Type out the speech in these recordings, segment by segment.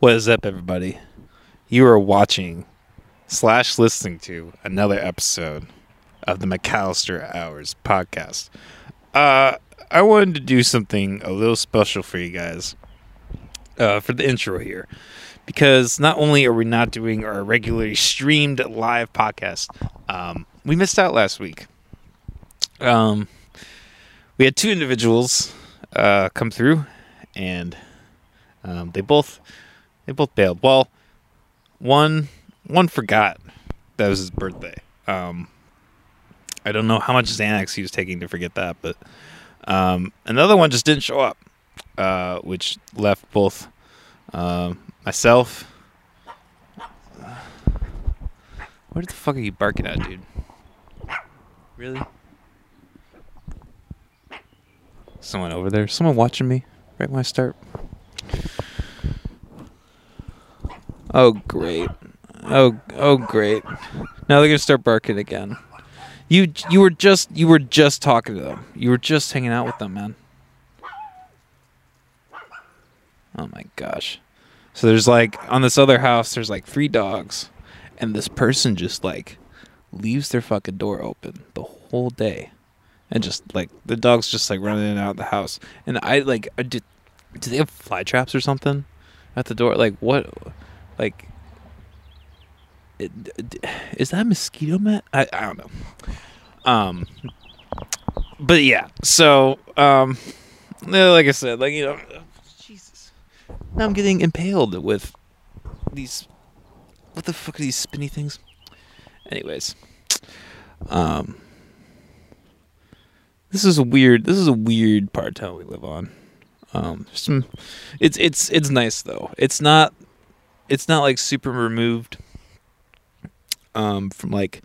What is up, everybody? You are watching slash listening to another episode of the McAllister Hours podcast. Uh, I wanted to do something a little special for you guys uh, for the intro here, because not only are we not doing our regularly streamed live podcast, um, we missed out last week. Um, we had two individuals uh, come through, and um, they both they both bailed. Well, one one forgot that was his birthday. Um, I don't know how much Xanax he was taking to forget that, but um, another one just didn't show up, uh, which left both uh, myself. What the fuck are you barking at, dude? Really? Someone over there? Someone watching me right when I start? Oh great. Oh oh great. Now they're gonna start barking again. You you were just you were just talking to them. You were just hanging out with them, man. Oh my gosh. So there's like on this other house there's like three dogs and this person just like leaves their fucking door open the whole day. And just like the dogs just like running in and out of the house. And I like I did do they have fly traps or something at the door? Like what like is that mosquito net? I, I don't know. Um, but yeah. So um, like I said, like you know, Jesus. Now I'm getting impaled with these. What the fuck are these spinny things? Anyways, um, this is a weird. This is a weird part town we live on. Um, some, it's it's it's nice though. It's not it's not like super removed um, from like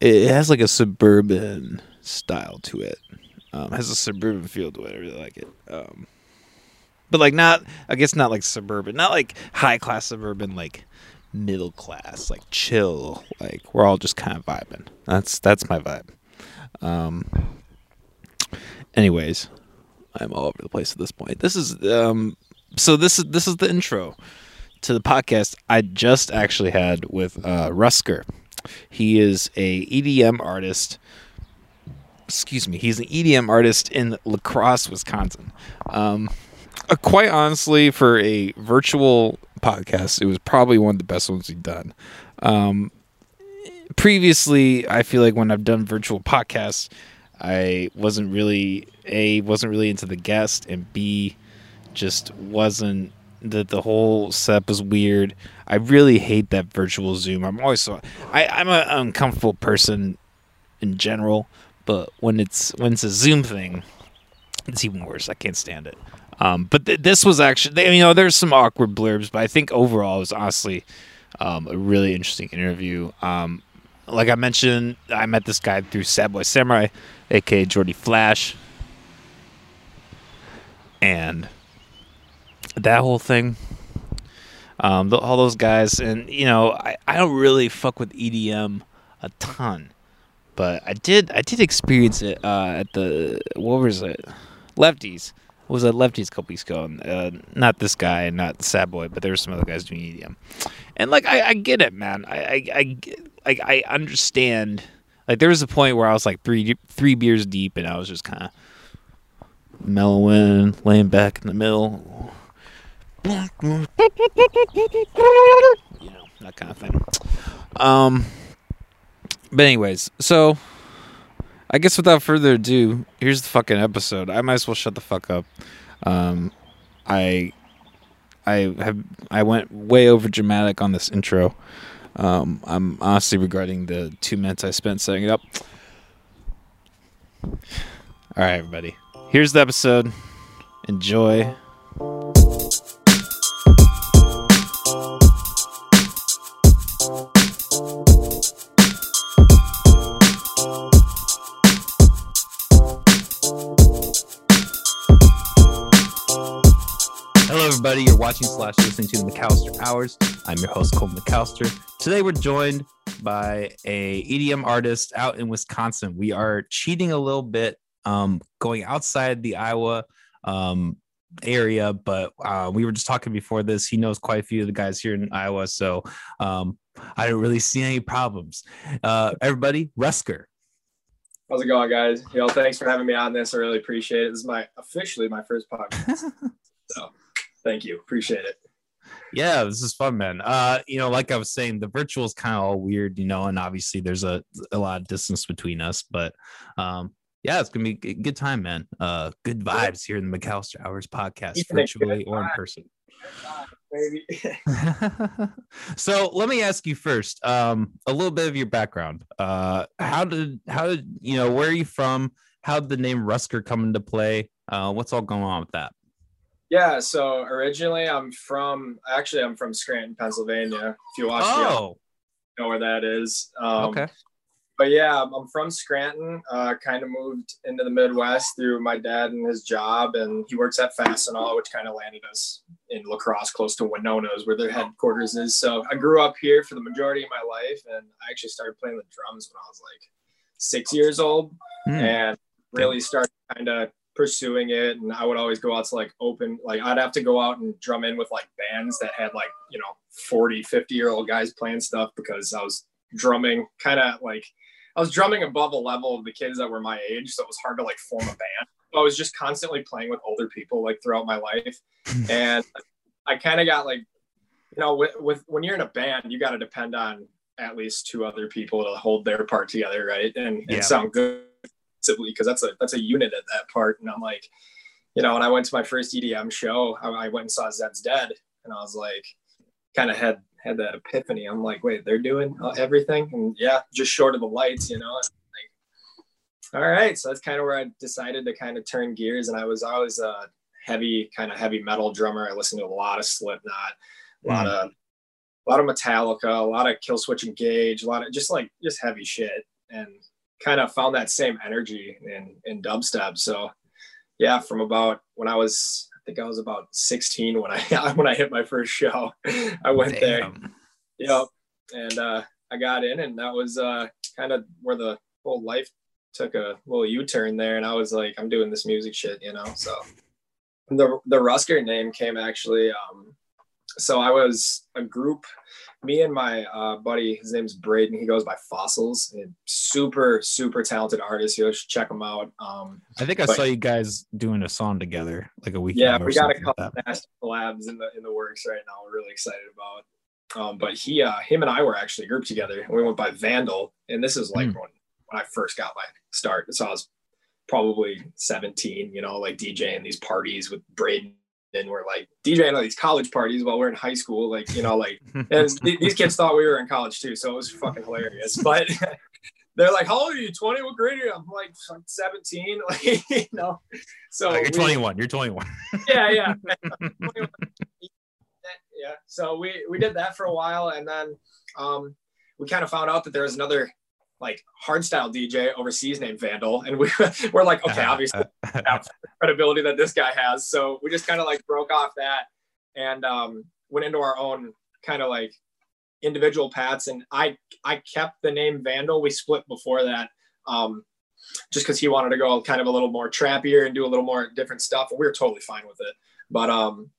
it has like a suburban style to it. Um, has a suburban feel to it. I really like it. Um, but like not, I guess not like suburban, not like high class suburban, like middle class, like chill. Like we're all just kind of vibing. That's that's my vibe. Um. Anyways, I'm all over the place at this point. This is um. So this is this is the intro to the podcast I just actually had with uh, Rusker. He is a EDM artist. Excuse me. He's an EDM artist in La Crosse, Wisconsin. Um, uh, quite honestly, for a virtual podcast, it was probably one of the best ones we've done. Um, previously, I feel like when I've done virtual podcasts, I wasn't really a wasn't really into the guest, and b just wasn't that the whole setup is weird. I really hate that virtual Zoom. I'm always so I, I'm an uncomfortable person in general, but when it's when it's a Zoom thing, it's even worse. I can't stand it. Um, but th- this was actually, you know, there's some awkward blurbs, but I think overall it was honestly um, a really interesting interview. Um, like I mentioned, I met this guy through Sad Boy Samurai, aka Jordy Flash, and that whole thing. Um, the, all those guys, and you know, I, I don't really fuck with EDM a ton, but I did I did experience it uh, at the what was it, Lefties. It was at Lefties a couple weeks ago, and uh, not this guy not Sad Boy, but there were some other guys doing EDM, and like I, I get it, man. I I, I I understand. Like there was a point where I was like three three beers deep, and I was just kind of mellowing, laying back in the middle, you know, that kind of thing. Um, but anyways, so I guess without further ado, here's the fucking episode. I might as well shut the fuck up. Um, I I have I went way over dramatic on this intro. Um, I'm honestly regretting the two minutes I spent setting it up. All right, everybody. Here's the episode. Enjoy. Everybody. You're watching slash listening to the McAllister Hours. I'm your host, Cole McAllister. Today we're joined by a EDM artist out in Wisconsin. We are cheating a little bit, um, going outside the Iowa um, area, but uh, we were just talking before this. He knows quite a few of the guys here in Iowa, so um, I don't really see any problems. Uh, everybody, Rusker. How's it going, guys? Know, thanks for having me on this. I really appreciate it. This is my officially my first podcast, so thank you. Appreciate it. Yeah, this is fun, man. Uh, you know, like I was saying, the virtual is kind of all weird, you know, and obviously there's a, a lot of distance between us, but um, yeah, it's gonna be a good time, man. Uh, good vibes here in the McAllister Hours podcast, virtually or in person. So let me ask you first, um, a little bit of your background. Uh, how did how did you know where are you from? How did the name Rusker come into play? Uh, what's all going on with that? Yeah, so originally I'm from actually I'm from Scranton, Pennsylvania. If you watch, oh. the, know where that is. Um, okay but yeah, I'm from Scranton. Uh, kind of moved into the Midwest through my dad and his job, and he works at Fastenal, which kind of landed us in La Crosse, close to Winona's, where their headquarters is. So I grew up here for the majority of my life, and I actually started playing the drums when I was like six years old, mm. and really started kind of pursuing it. And I would always go out to like open, like I'd have to go out and drum in with like bands that had like you know 40, 50 year old guys playing stuff because I was drumming kind of like I was drumming above a level of the kids that were my age, so it was hard to like form a band. I was just constantly playing with older people like throughout my life, hmm. and I kind of got like, you know, with, with when you're in a band, you got to depend on at least two other people to hold their part together, right, and, and yeah. sound good because that's a that's a unit at that part. And I'm like, you know, when I went to my first EDM show, I, I went and saw Zeds Dead, and I was like, kind of had had that epiphany. I'm like, wait, they're doing everything, and yeah, just short of the lights, you know. Like, all right, so that's kind of where I decided to kind of turn gears, and I was always a heavy, kind of heavy metal drummer. I listened to a lot of Slipknot, a lot mm. of a lot of Metallica, a lot of Killswitch Engage, a lot of just like just heavy shit, and kind of found that same energy in in dubstep. So yeah, from about when I was I think I was about 16 when I when I hit my first show. I went Damn. there. Yep. And uh, I got in and that was uh, kind of where the whole life took a little U-turn there. And I was like, I'm doing this music shit, you know? So the, the Rusker name came actually, um, so I was a group me and my uh, buddy, his name's Braden. He goes by Fossils. And super, super talented artist. You should check him out. Um, I think I but, saw you guys doing a song together like a week. Yeah, we got a couple like master collabs in the in the works right now. We're really excited about. Um, but he, uh, him and I were actually grouped together. And we went by Vandal, and this is like mm. when when I first got my start. So I was probably 17. You know, like DJing these parties with Braden and we're like DJing all these college parties while we're in high school. Like, you know, like these kids thought we were in college too. So it was fucking hilarious. But they're like, How old are you? 20? What grade are you? I'm like, I'm 17. Like, you know. So you're we, 21. You're 21. yeah, yeah. yeah. So we we did that for a while and then um we kind of found out that there was another like hardstyle DJ overseas named Vandal, and we we're like, okay, obviously credibility that this guy has, so we just kind of like broke off that and um, went into our own kind of like individual paths. And I I kept the name Vandal. We split before that. Um, just because he wanted to go kind of a little more trappier and do a little more different stuff, and we were totally fine with it. But um,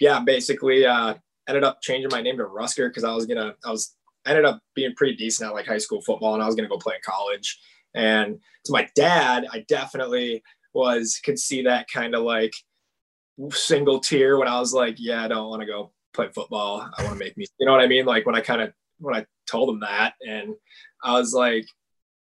yeah, basically, uh, ended up changing my name to Rusker because I was gonna, I was ended up being pretty decent at like high school football and I was going to go play in college. And to my dad, I definitely was, could see that kind of like single tear when I was like, yeah, I don't want to go play football. I want to make me, you know what I mean? Like when I kind of, when I told him that and I was like,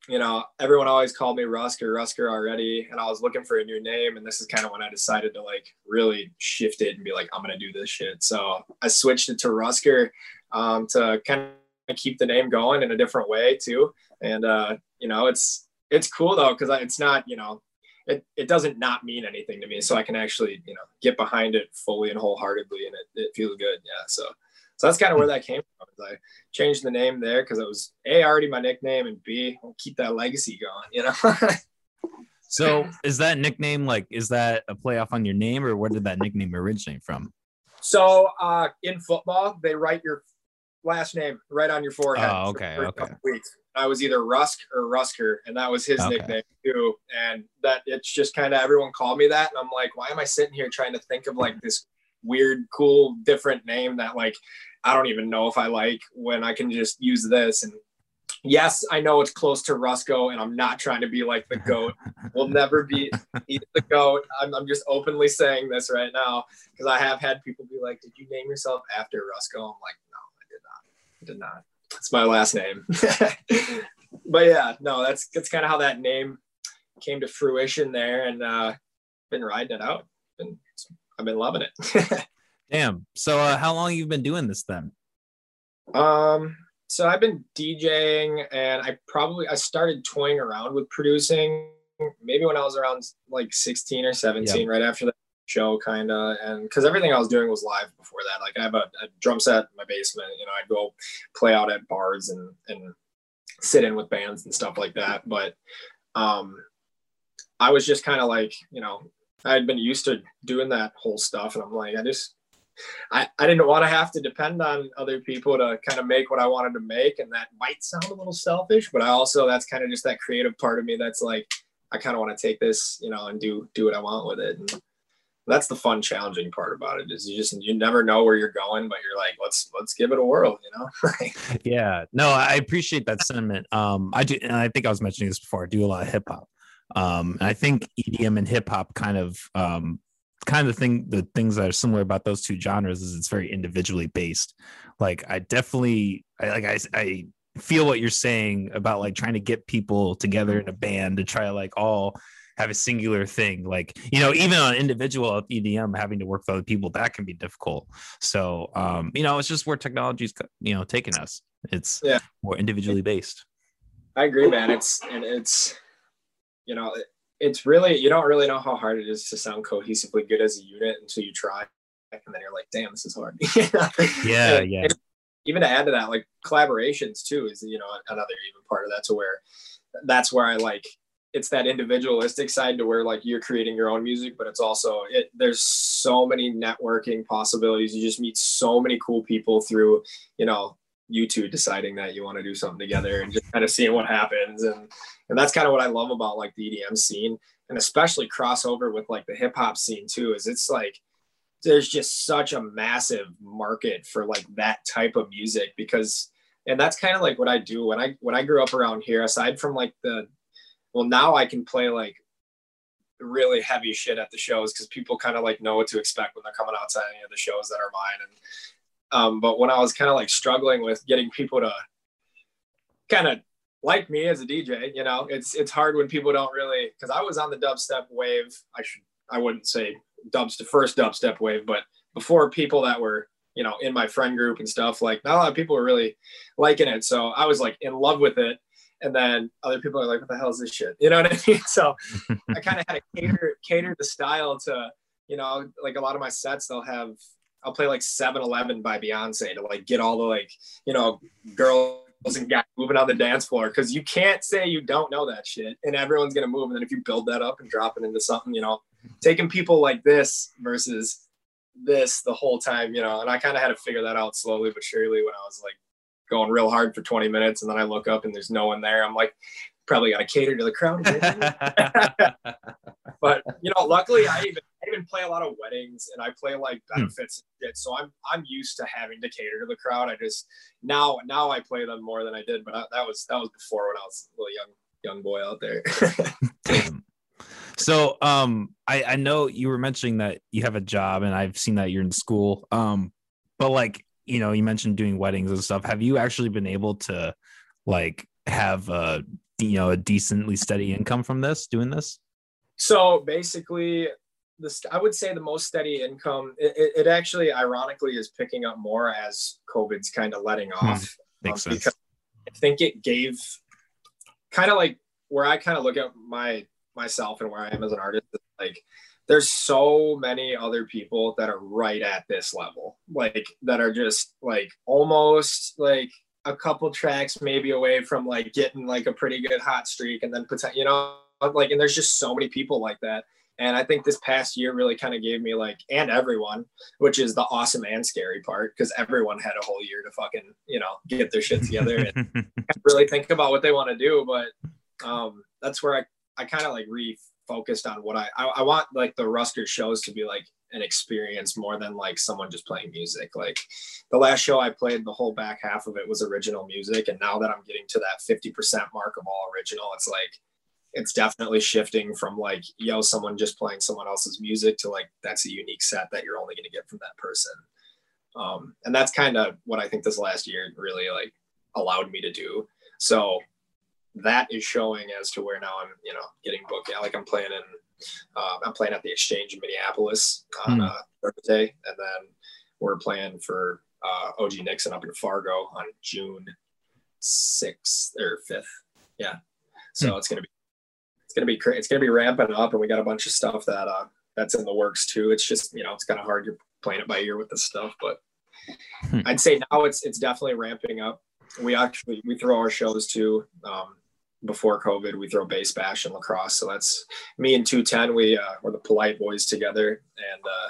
you know, everyone always called me Rusker, Rusker already. And I was looking for a new name. And this is kind of when I decided to like really shift it and be like, I'm going to do this shit. So I switched it to Rusker um, to kind of keep the name going in a different way too. And uh, you know, it's it's cool though because it's not you know it, it doesn't not mean anything to me. So I can actually, you know, get behind it fully and wholeheartedly and it, it feels good. Yeah. So, so that's kind of where that came from. I changed the name there because it was A, already my nickname and B, I'll keep that legacy going, you know? so is that nickname like, is that a playoff on your name or where did that nickname originate from? So uh, in football, they write your last name right on your forehead. Oh, okay, okay. Weeks. I was either Rusk or Rusker, and that was his okay. nickname too. And that it's just kind of everyone called me that, and I'm like, why am I sitting here trying to think of like this weird, cool, different name that like I don't even know if I like when I can just use this and yes, I know it's close to Rusko, and I'm not trying to be like the goat. we'll never be, the goat. I'm, I'm, just openly saying this right now because I have had people be like, "Did you name yourself after Rusko?" I'm like, "No, did not. It's my last name." but yeah, no, that's that's kind of how that name came to fruition there, and uh, been riding it out. Been, I've been loving it. Damn. So, uh, how long you've been doing this then? Um, so I've been DJing and I probably I started toying around with producing maybe when I was around like 16 or 17 right after the show kind of and because everything I was doing was live before that like I have a, a, drum set in my basement you know I'd go play out at bars and and sit in with bands and stuff like that but um I was just kind of like you know I had been used to doing that whole stuff and I'm like I just I, I didn't want to have to depend on other people to kind of make what I wanted to make. And that might sound a little selfish, but I also, that's kind of just that creative part of me that's like, I kind of want to take this, you know, and do, do what I want with it. And that's the fun, challenging part about it is you just, you never know where you're going, but you're like, let's, let's give it a whirl, you know? Right. Yeah, no, I appreciate that sentiment. Um, I do. And I think I was mentioning this before. I do a lot of hip hop. Um, I think EDM and hip hop kind of um, kind of thing the things that are similar about those two genres is it's very individually based like i definitely I, like I, I feel what you're saying about like trying to get people together in a band to try like all have a singular thing like you know even on individual edm having to work with other people that can be difficult. So um you know it's just where technology's you know taking us. It's yeah. more individually based. I agree man. It's and it's you know it's really you don't really know how hard it is to sound cohesively good as a unit until you try and then you're like damn this is hard. Yeah and, yeah. and even to add to that like collaborations too is you know another even part of that to where that's where i like it's that individualistic side to where like you're creating your own music but it's also it there's so many networking possibilities. You just meet so many cool people through you know you two deciding that you want to do something together and just kind of seeing what happens. And and that's kind of what I love about like the EDM scene and especially crossover with like the hip hop scene too is it's like there's just such a massive market for like that type of music because and that's kind of like what I do. When I when I grew up around here aside from like the well now I can play like really heavy shit at the shows because people kind of like know what to expect when they're coming outside any of the shows that are mine and um, but when I was kind of like struggling with getting people to kind of like me as a DJ, you know, it's it's hard when people don't really because I was on the dubstep wave. I should I wouldn't say dubstep first dubstep wave, but before people that were you know in my friend group and stuff, like not a lot of people were really liking it. So I was like in love with it. And then other people are like, "What the hell is this shit?" You know what I mean? So I kind of had to cater cater the style to, you know, like a lot of my sets. They'll have I'll play like 7-Eleven by Beyonce to like get all the like, you know, girls and guys moving on the dance floor because you can't say you don't know that shit and everyone's gonna move. And then if you build that up and drop it into something, you know, taking people like this versus this the whole time, you know, and I kind of had to figure that out slowly but surely when I was like going real hard for 20 minutes and then I look up and there's no one there. I'm like, probably got to cater to the crowd. but you know, luckily I even I even play a lot of weddings and I play like hmm. benefits and shit. So I'm I'm used to having to cater to the crowd. I just now now I play them more than I did, but I, that was that was before when I was a little young young boy out there. so um I, I know you were mentioning that you have a job and I've seen that you're in school. Um but like you know, you mentioned doing weddings and stuff. Have you actually been able to like have a you know a decently steady income from this doing this? So basically, this I would say the most steady income. It, it, actually, ironically, is picking up more as COVID's kind of letting hmm, off. Hmm, makes um, sense. I think it gave kind of like where I kind of look at my myself and where I am as an artist. Like, there's so many other people that are right at this level, like that are just like almost like a couple tracks maybe away from like getting like a pretty good hot streak and then you know like and there's just so many people like that And I think this past year really kind of gave me like, and everyone, which is the awesome and scary part, because everyone had a whole year to fucking, you know, get their shit together and really think about what they want to do. But um, that's where I, I kind of like refocused on what I, I, I want like the Rusker shows to be like an experience more than like someone just playing music. Like the last show I played, the whole back half of it was original music. And now that I'm getting to that 50% mark of all original, it's like, it's definitely shifting from like yo someone just playing someone else's music to like that's a unique set that you're only going to get from that person um, and that's kind of what i think this last year really like allowed me to do so that is showing as to where now i'm you know getting booked like i'm playing in uh, i'm playing at the exchange in minneapolis on mm. uh, thursday and then we're playing for uh, og nixon up in fargo on june 6th or 5th yeah so mm. it's going to be it's gonna be crazy. It's gonna be ramping up, and we got a bunch of stuff that uh that's in the works too. It's just you know it's kind of hard. You're playing it by ear with this stuff, but hmm. I'd say now it's it's definitely ramping up. We actually we throw our shows too. Um, before COVID, we throw Bass Bash and La Crosse. So that's me and 210. We uh, we're the polite boys together, and uh,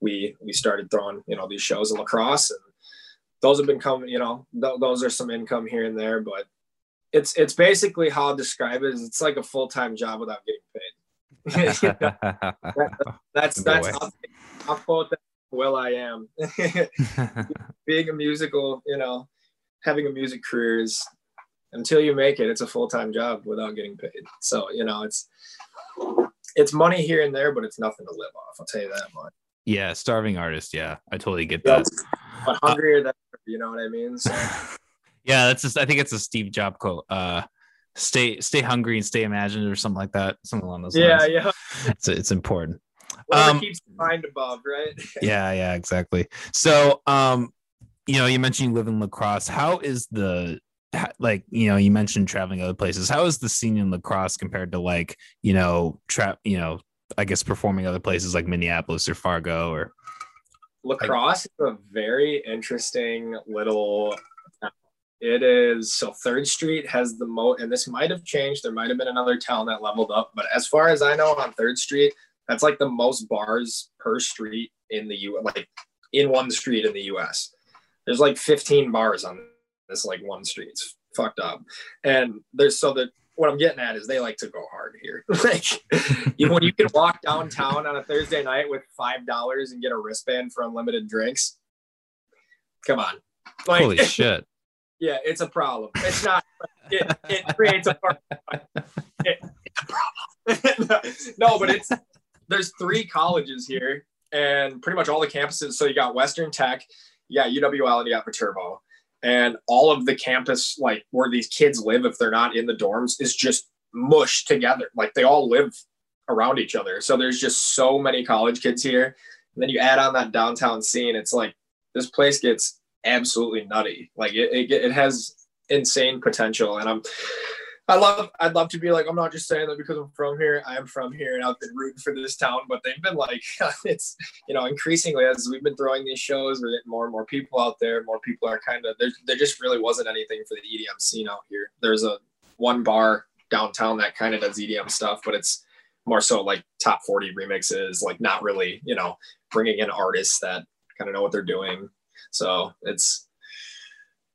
we we started throwing you know these shows in La Crosse, and those have been coming. You know, th- those are some income here and there, but it's it's basically how I'll describe it is it's like a full time job without getting paid. you know? that, that's that's I'll, I'll, quote that well I am. Being a musical, you know, having a music career is until you make it, it's a full time job without getting paid. So you know, it's it's money here and there, but it's nothing to live off. I'll tell you that much. Yeah, starving artist. Yeah, I totally get that. But hungrier uh, than you know what I mean. So. Yeah, that's just I think it's a Steve Jobs quote. Uh stay stay hungry and stay imaginative or something like that. Something along those yeah, lines. Yeah, yeah. It's it's important. Whatever um, keeps the mind above, right? yeah, yeah, exactly. So um, you know, you mentioned you live in La Crosse How is the like you know you mentioned traveling other places how is the scene in La Crosse compared to like you know trap you know i guess performing other places like minneapolis or fargo or La Crosse is a very interesting little it is so Third Street has the most, and this might have changed. There might have been another town that leveled up, but as far as I know, on Third Street, that's like the most bars per street in the U. Like in one street in the U.S. There's like 15 bars on this like one street. It's fucked up, and there's so that what I'm getting at is they like to go hard here. like you, when you can walk downtown on a Thursday night with five dollars and get a wristband for unlimited drinks. Come on, like, holy shit! yeah, it's a problem. It's not. It, it creates a problem. It, it's a problem. no, but it's there's three colleges here, and pretty much all the campuses. So you got Western Tech, you got UWL, and you got Viterbo, and all of the campus, like where these kids live, if they're not in the dorms, is just mushed together. Like they all live around each other. So there's just so many college kids here. And then you add on that downtown scene, it's like this place gets absolutely nutty. Like it, it, it has insane potential, and I'm. I love. I'd love to be like. I'm not just saying that because I'm from here. I am from here, and I've been rooting for this town. But they've been like, it's you know, increasingly as we've been throwing these shows, we're getting more and more people out there. More people are kind of there. There just really wasn't anything for the EDM scene out here. There's a one bar downtown that kind of does EDM stuff, but it's more so like top 40 remixes, like not really, you know, bringing in artists that kind of know what they're doing. So it's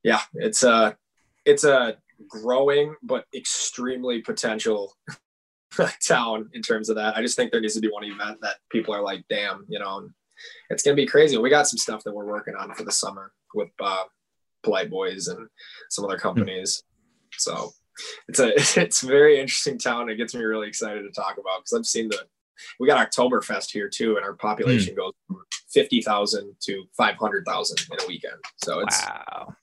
yeah, it's a it's a growing but extremely potential town in terms of that. I just think there needs to be one event that people are like, damn, you know, it's gonna be crazy. We got some stuff that we're working on for the summer with uh, Polite Boys and some other companies. Mm-hmm. So it's a it's a very interesting town. It gets me really excited to talk about because I've seen the we got Oktoberfest here too, and our population mm. goes from fifty thousand to five hundred thousand in a weekend. So it's wow.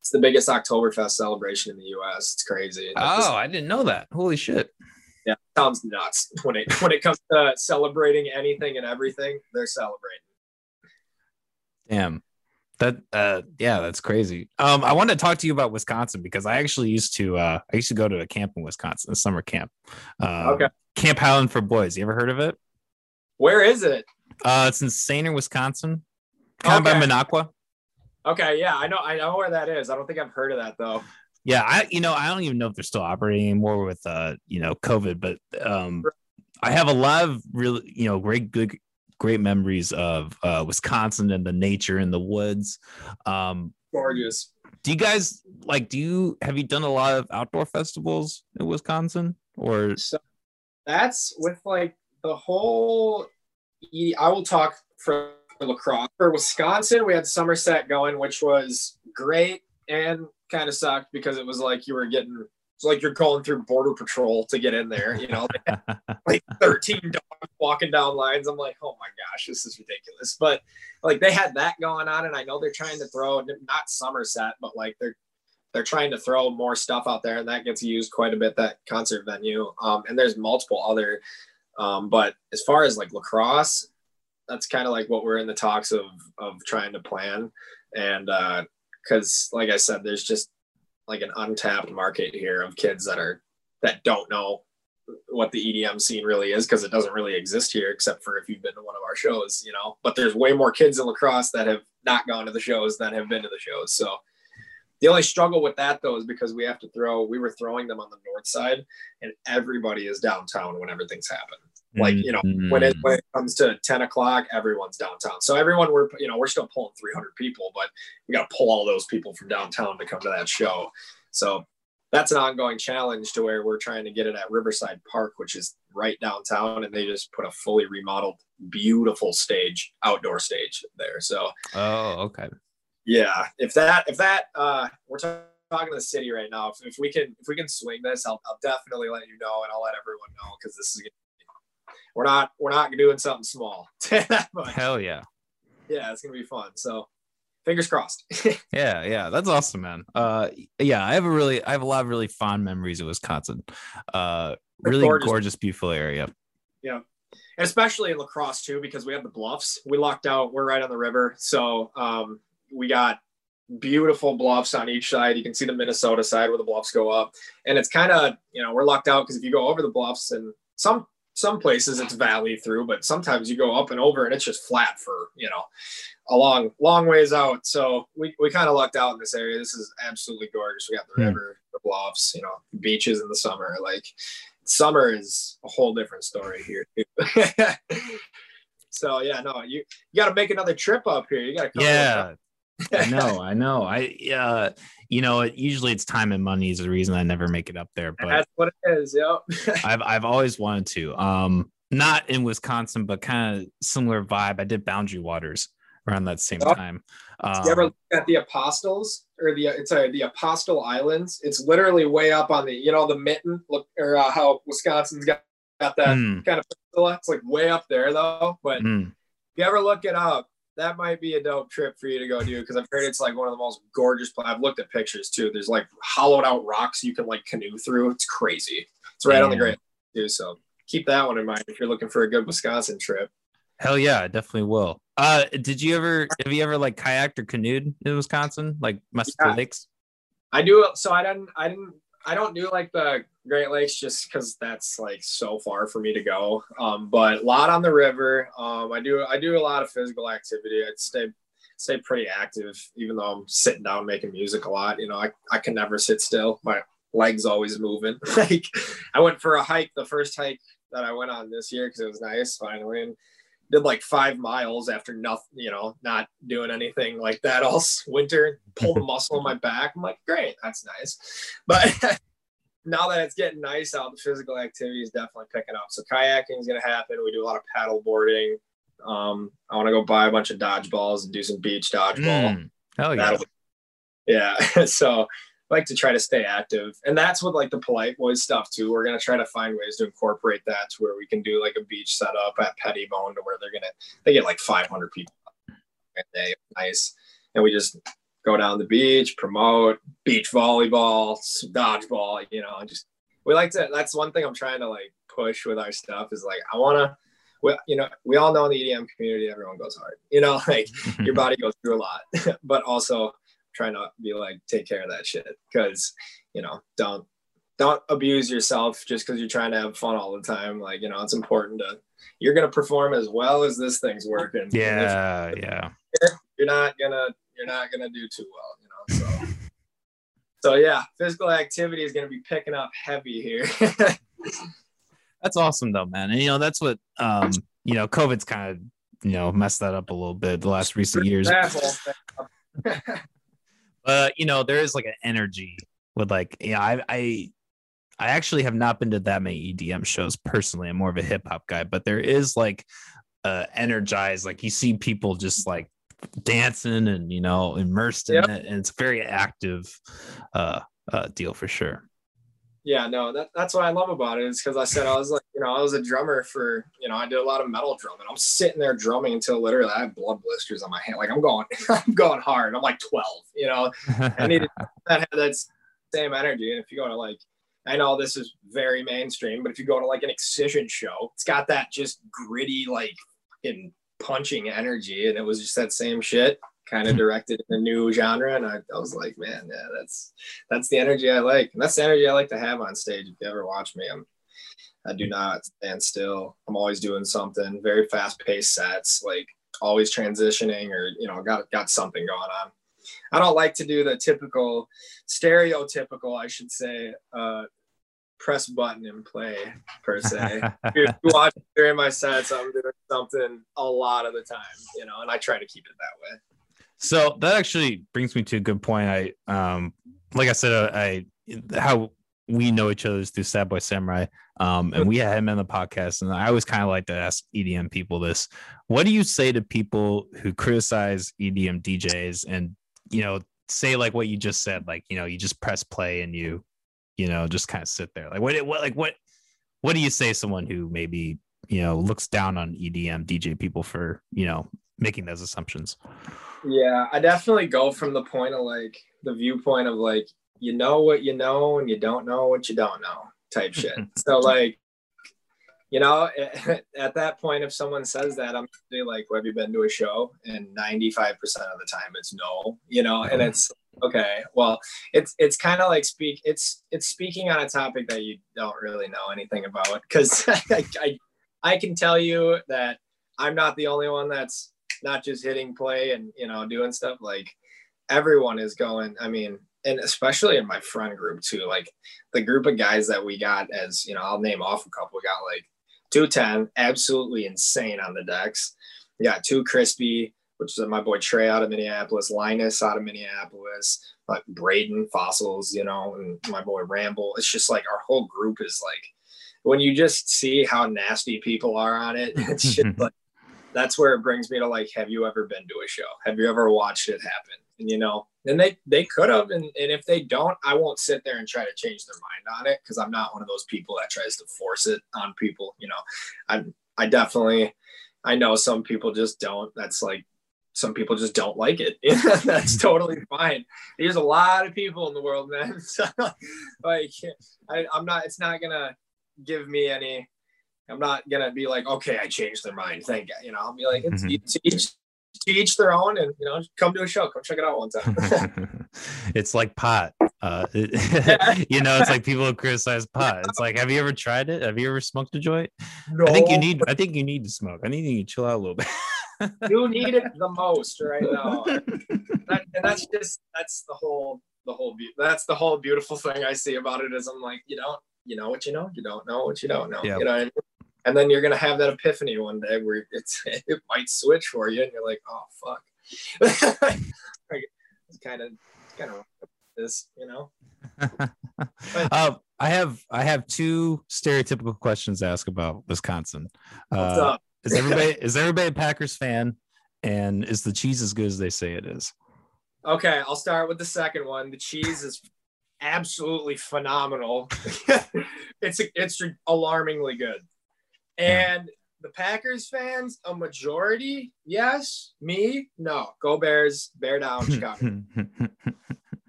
It's the biggest Oktoberfest celebration in the U.S. It's crazy. Oh, I didn't know that. Holy shit! Yeah, sounds nuts when it when it comes to celebrating anything and everything. They're celebrating. Damn. That uh yeah, that's crazy. Um I want to talk to you about Wisconsin because I actually used to uh I used to go to a camp in Wisconsin, a summer camp. Uh, okay. Camp Highland for Boys. You ever heard of it? Where is it? Uh it's in Sayner, Wisconsin. Kind okay. of by Minocqua. Okay, yeah, I know I know where that is. I don't think I've heard of that though. Yeah, I you know, I don't even know if they're still operating anymore with uh, you know, COVID, but um I have a lot of really, you know, great, good, great memories of uh, Wisconsin and the nature in the woods. Um, Gorgeous. Do you guys like? Do you have you done a lot of outdoor festivals in Wisconsin or? So that's with like the whole. I will talk for La Crosse for Wisconsin. We had Somerset going, which was great and kind of sucked because it was like you were getting it's like you're going through border patrol to get in there, you know, like 13 dogs walking down lines. I'm like, oh my gosh, this is ridiculous. But like they had that going on, and I know they're trying to throw not Somerset, but like they're they're trying to throw more stuff out there, and that gets used quite a bit. That concert venue, um, and there's multiple other. Um, but as far as like La Crosse, that's kind of like what we're in the talks of of trying to plan, and because uh, like I said, there's just like an untapped market here of kids that are that don't know what the EDM scene really is because it doesn't really exist here except for if you've been to one of our shows, you know. But there's way more kids in La Crosse that have not gone to the shows than have been to the shows. So the only struggle with that though is because we have to throw we were throwing them on the north side and everybody is downtown when everything's happened. Like, you know, mm-hmm. when it when it comes to 10 o'clock, everyone's downtown. So everyone we're you know, we're still pulling 300 people, but we got to pull all those people from downtown to come to that show. So that's an ongoing challenge to where we're trying to get it at Riverside Park, which is right downtown, and they just put a fully remodeled, beautiful stage, outdoor stage there. So, oh, okay, yeah. If that, if that, uh, we're talking to the city right now. If, if we can, if we can swing this, I'll, I'll definitely let you know, and I'll let everyone know because this is we're not we're not doing something small. Hell yeah. Yeah, it's gonna be fun. So fingers crossed. yeah, yeah, that's awesome, man. Uh, yeah, I have a really, I have a lot of really fond memories of Wisconsin. Uh, really gorgeous. gorgeous, beautiful area. Yeah, and especially in La Crosse too, because we have the bluffs. We locked out. We're right on the river, so um, we got beautiful bluffs on each side. You can see the Minnesota side where the bluffs go up, and it's kind of you know we're locked out because if you go over the bluffs and some some places it's valley through, but sometimes you go up and over and it's just flat for, you know, a long, long ways out. So we, we kind of lucked out in this area. This is absolutely gorgeous. We got the hmm. river, the bluffs, you know, beaches in the summer. Like summer is a whole different story here. so yeah, no, you, you got to make another trip up here. You got to Yeah. I know, I know. I uh you know, usually it's time and money is the reason I never make it up there. But that's what it is. Yep. I've I've always wanted to. Um, not in Wisconsin, but kind of similar vibe. I did Boundary Waters around that same oh. time. Um, you ever look at the Apostles or the it's a, the Apostle Islands? It's literally way up on the you know the mitten look or uh, how Wisconsin's got got that mm. kind of it's like way up there though. But mm. if you ever look it up, that might be a dope trip for you to go do because I've heard it's like one of the most gorgeous. I've looked at pictures too. There's like hollowed out rocks you can like canoe through. It's crazy. It's right on the Great too. So keep that one in mind if you're looking for a good Wisconsin trip. Hell yeah, I definitely will. Uh, did you ever have you ever like kayaked or canoed in Wisconsin, like Muskie yeah. Lakes? I do. So I didn't. I didn't. I don't do like the Great Lakes just because that's like so far for me to go. Um, but a lot on the river. Um, I do I do a lot of physical activity. I'd stay stay pretty active, even though I'm sitting down making music a lot. You know, I, I can never sit still. My legs always moving. like I went for a hike, the first hike that I went on this year because it was nice finally, and did like five miles after nothing, you know, not doing anything like that all winter. Pulled a muscle in my back. I'm like, great, that's nice. But now that it's getting nice out, the physical activity is definitely picking up. So kayaking is going to happen. We do a lot of paddle boarding. Um, I want to go buy a bunch of dodgeballs and do some beach dodgeball. Mm, hell yeah. yeah. so like to try to stay active. And that's what like the polite boys stuff too. We're to try to find ways to incorporate that to where we can do like a beach setup at Pettibone to where they're to, they get like 500 people a day. Nice. And we just go down the beach, promote beach volleyball, dodgeball, you know, just we like to that's one thing I'm trying to like push with our stuff is like I wanna we, you know, we all know in the EDM community everyone goes hard. You know, like your body goes through a lot. but also trying to be like take care of that shit. Cause, you know, don't don't abuse yourself just because you're trying to have fun all the time. Like, you know, it's important to you're gonna perform as well as this thing's working. Yeah, yeah. You're not gonna you're not to do too well, you know. So, so yeah, physical activity is to be picking up heavy here. That's awesome though, man. And you know, that's what um, you know, COVID's kind of you know messed that up a little bit the last recent years. but you know, there is like an energy with like, yeah, I I I actually have not been to that many EDM shows personally. I'm more of a hip hop guy, but there is like uh energized, like you see people just like dancing and you know immersed in yep. it and it's very active uh, uh deal for sure yeah no that, that's what i love about it is because i said i was like you know i was a drummer for you know i did a lot of metal drumming. I'm sitting there drumming until literally i have blood blisters on my hand. Like i'm going i'm going hard. I'm like 12 you know? I needed that that same energy. And if you go to like I know this is very mainstream, but if you go to like an Excision show, it's got that just gritty, like in punching energy, and it was just that same shit, kind of directed in a new genre. And I, I was like, man, yeah, that's that's the energy I like, and that's the energy I like to have on stage. If you ever watch me, I'm I do not stand still. I'm always doing something. Very fast paced sets, like always transitioning, or you know, got got something going on. I don't like to do the typical, stereotypical, I should say, uh, press button and play per se. if you watch during my sets, I'm doing something a lot of the time, you know, and I try to keep it that way. So that actually brings me to a good point. I um like I said, uh, I how we know each other is through Sad Boy Samurai. Um, and we had him on the podcast, and I always kind of like to ask EDM people this: What do you say to people who criticize EDM DJs and you know say like what you just said, like you know you just press play and you you know, just kind of sit there. Like what, what, like what, what do you say someone who maybe, you know, looks down on EDM DJ people for, you know, making those assumptions? Yeah, I definitely go from the point of like the viewpoint of like, you know what you know and you don't know what you don't know type shit. so like, you know, at that point, if someone says that, I'm like, well, have you been to a show? And 95% of the time it's no, you know, and it's Okay. Well, it's it's kind of like speak. It's it's speaking on a topic that you don't really know anything about because I, I I can tell you that I'm not the only one that's not just hitting play and you know doing stuff. Like everyone is going. I mean, and especially in my friend group too. Like the group of guys that we got as you know, I'll name off a couple. We got like 210, absolutely insane on the decks. We got two crispy which is my boy Trey out of Minneapolis, Linus out of Minneapolis, like Braden Fossils, you know, and my boy Ramble. It's just like our whole group is like when you just see how nasty people are on it, it's just like that's where it brings me to like, have you ever been to a show? Have you ever watched it happen? And you know, and they they could have, and, and if they don't, I won't sit there and try to change their mind on it because I'm not one of those people that tries to force it on people. You know, I I definitely I know some people just don't. That's like some people just don't like it. That's totally fine. There's a lot of people in the world, man. So, like, I, I'm not. It's not gonna give me any. I'm not gonna be like, okay, I changed their mind. Thank you. You know, I'll be like, it's mm-hmm. to each to each their own, and you know, come to a show, come check it out one time. it's like pot. Uh, it, you know, it's like people who criticize pot. It's like, have you ever tried it? Have you ever smoked a joint? No. I think you need. I think you need to smoke. I need you to chill out a little bit you need it the most right now. That, and that's just that's the whole the whole be- that's the whole beautiful thing I see about it is I'm like you don't you know what you know you don't know what you don't know yep. you know I mean? And then you're gonna have that epiphany one day where it's it might switch for you and you're like oh fuck it's kind of kind of this you know but, uh, I have I have two stereotypical questions to ask about Wisconsin. Uh, is everybody is everybody a Packers fan? And is the cheese as good as they say it is? Okay, I'll start with the second one. The cheese is absolutely phenomenal. it's it's alarmingly good. And yeah. the Packers fans, a majority, yes. Me, no. Go Bears, bear down, Chicago.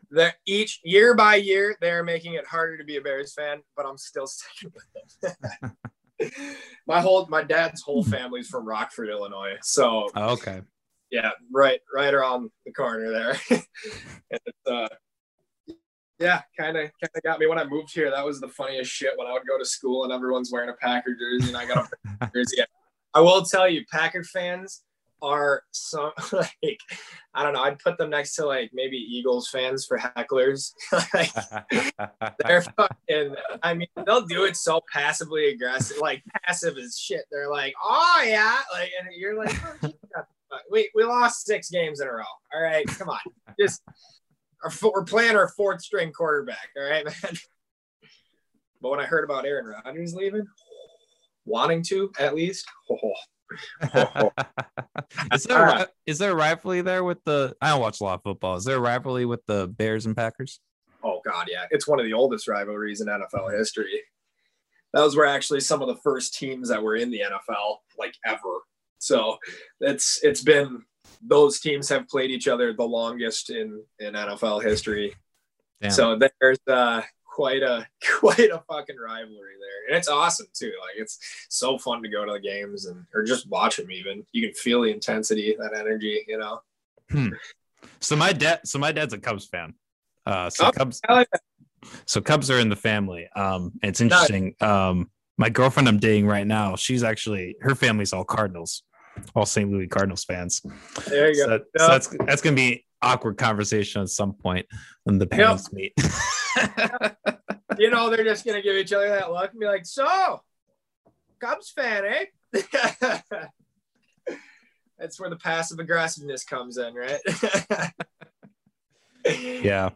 they're each year by year, they're making it harder to be a Bears fan, but I'm still sticking with them my whole my dad's whole family's from Rockford, Illinois. So oh, okay. Yeah, right, right around the corner there. and it's, uh, yeah, kind of kind of got me when I moved here. That was the funniest shit when I would go to school and everyone's wearing a Packer jersey and I got a jersey. I will tell you, Packer fans are some like I don't know. I'd put them next to like maybe Eagles fans for hecklers. like, they're fucking. I mean, they'll do it so passively aggressive, like passive as shit. They're like, oh yeah, like, and you're like, oh, we we lost six games in a row. All right, come on, just we're playing our fourth string quarterback. All right, man. But when I heard about Aaron Rodgers leaving, wanting to at least. Oh, oh, is there ah. is there a rivalry there with the? I don't watch a lot of football. Is there a rivalry with the Bears and Packers? Oh God, yeah, it's one of the oldest rivalries in NFL history. Those were actually some of the first teams that were in the NFL, like ever. So it's it's been those teams have played each other the longest in in NFL history. Damn. So there's uh quite a quite a fucking rivalry there, and it's awesome too. Like it's so fun to go to the games and or just watch them. Even you can feel the intensity, that energy. You know. Hmm. So my dad, so my dad's a Cubs fan. Uh, so oh, Cubs, so Cubs are in the family. Um, it's interesting. Um, my girlfriend I'm dating right now, she's actually her family's all Cardinals, all St. Louis Cardinals fans. There you so, go. So that's that's gonna be awkward conversation at some point when the parents yep. meet. you know, they're just gonna give each other that look and be like, "So, Cubs fan, eh?" That's where the passive aggressiveness comes in, right? yeah.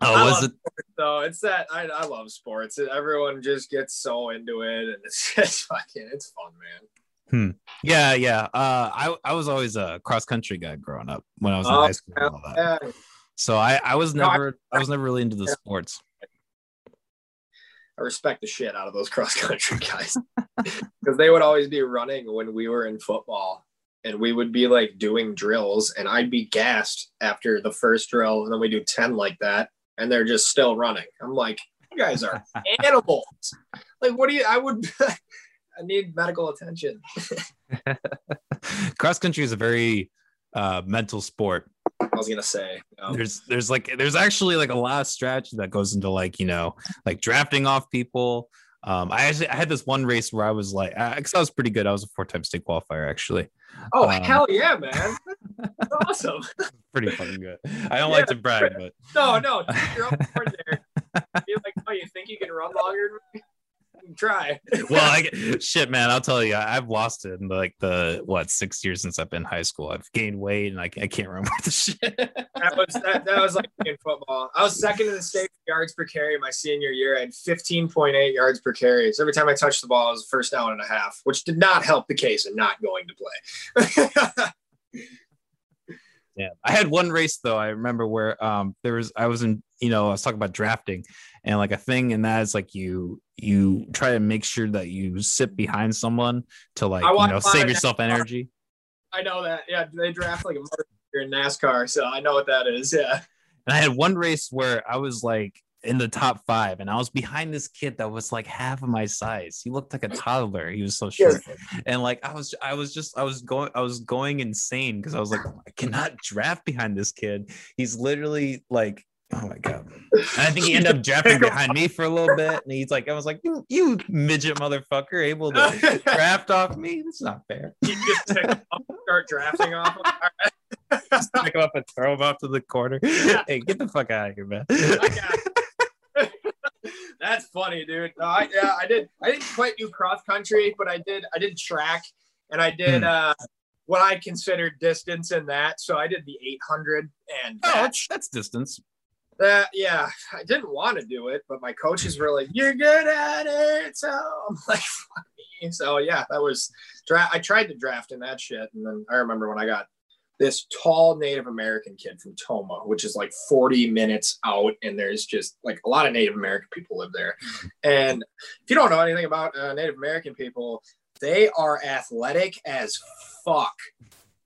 Oh, was it? So it's that I, I love sports. Everyone just gets so into it, and it's just fucking it's fun, man. Hmm. Yeah, yeah. Uh, I I was always a cross country guy growing up when I was in oh, high school. Yeah. So I I was never no, I, I was never really into the sports. I respect the shit out of those cross country guys because they would always be running when we were in football and we would be like doing drills and I'd be gassed after the first drill and then we do 10 like that and they're just still running. I'm like, you guys are animals. Like, what do you, I would, I need medical attention. cross country is a very uh, mental sport. I was gonna say um, there's there's like there's actually like a lot of strategy that goes into like you know like drafting off people. Um, I actually I had this one race where I was like, because I, I was pretty good. I was a four-time state qualifier actually. Oh um, hell yeah, man! Awesome. pretty fucking good. I don't yeah, like to brag, but no, no, you're up there. You're like, oh, you think you can run longer me? try. well, I, shit, man, I'll tell you, I've lost it in like the what six years since I've been high school. I've gained weight and I, I can't remember the shit. that was that, that was like in football. I was second in the state yards per carry my senior year. I had 15.8 yards per carry. So every time I touched the ball, it was first down and a half, which did not help the case of not going to play. Yeah, I had one race though. I remember where um there was I was in you know I was talking about drafting and like a thing and that is like you you try to make sure that you sit behind someone to like you know save yourself energy. I know that. Yeah, they draft like a in NASCAR, so I know what that is. Yeah. And I had one race where I was like in the top five, and I was behind this kid that was like half of my size. He looked like a toddler. He was so short, and like I was, I was just, I was going, I was going insane because I was like, oh, I cannot draft behind this kid. He's literally like Oh my god! And I think he ended up drafting behind me for a little bit, and he's like, "I was like, you, you midget motherfucker, able to draft off me? That's not fair." You just start drafting off him. just pick him up and throw him off to the corner. Hey, get the fuck out of here, man! That's funny, dude. No, I, yeah, I did. I didn't quite do cross country, but I did. I did track, and I did. Hmm. uh what I considered distance in that. So I did the 800 and oh, that's, that's distance. That yeah, I didn't want to do it, but my coaches were like, "You're good at it," so I'm like, "Fuck me." So yeah, that was draft. I tried to draft in that shit, and then I remember when I got this tall Native American kid from Tomah, which is like 40 minutes out, and there's just like a lot of Native American people live there. And if you don't know anything about uh, Native American people, they are athletic as fuck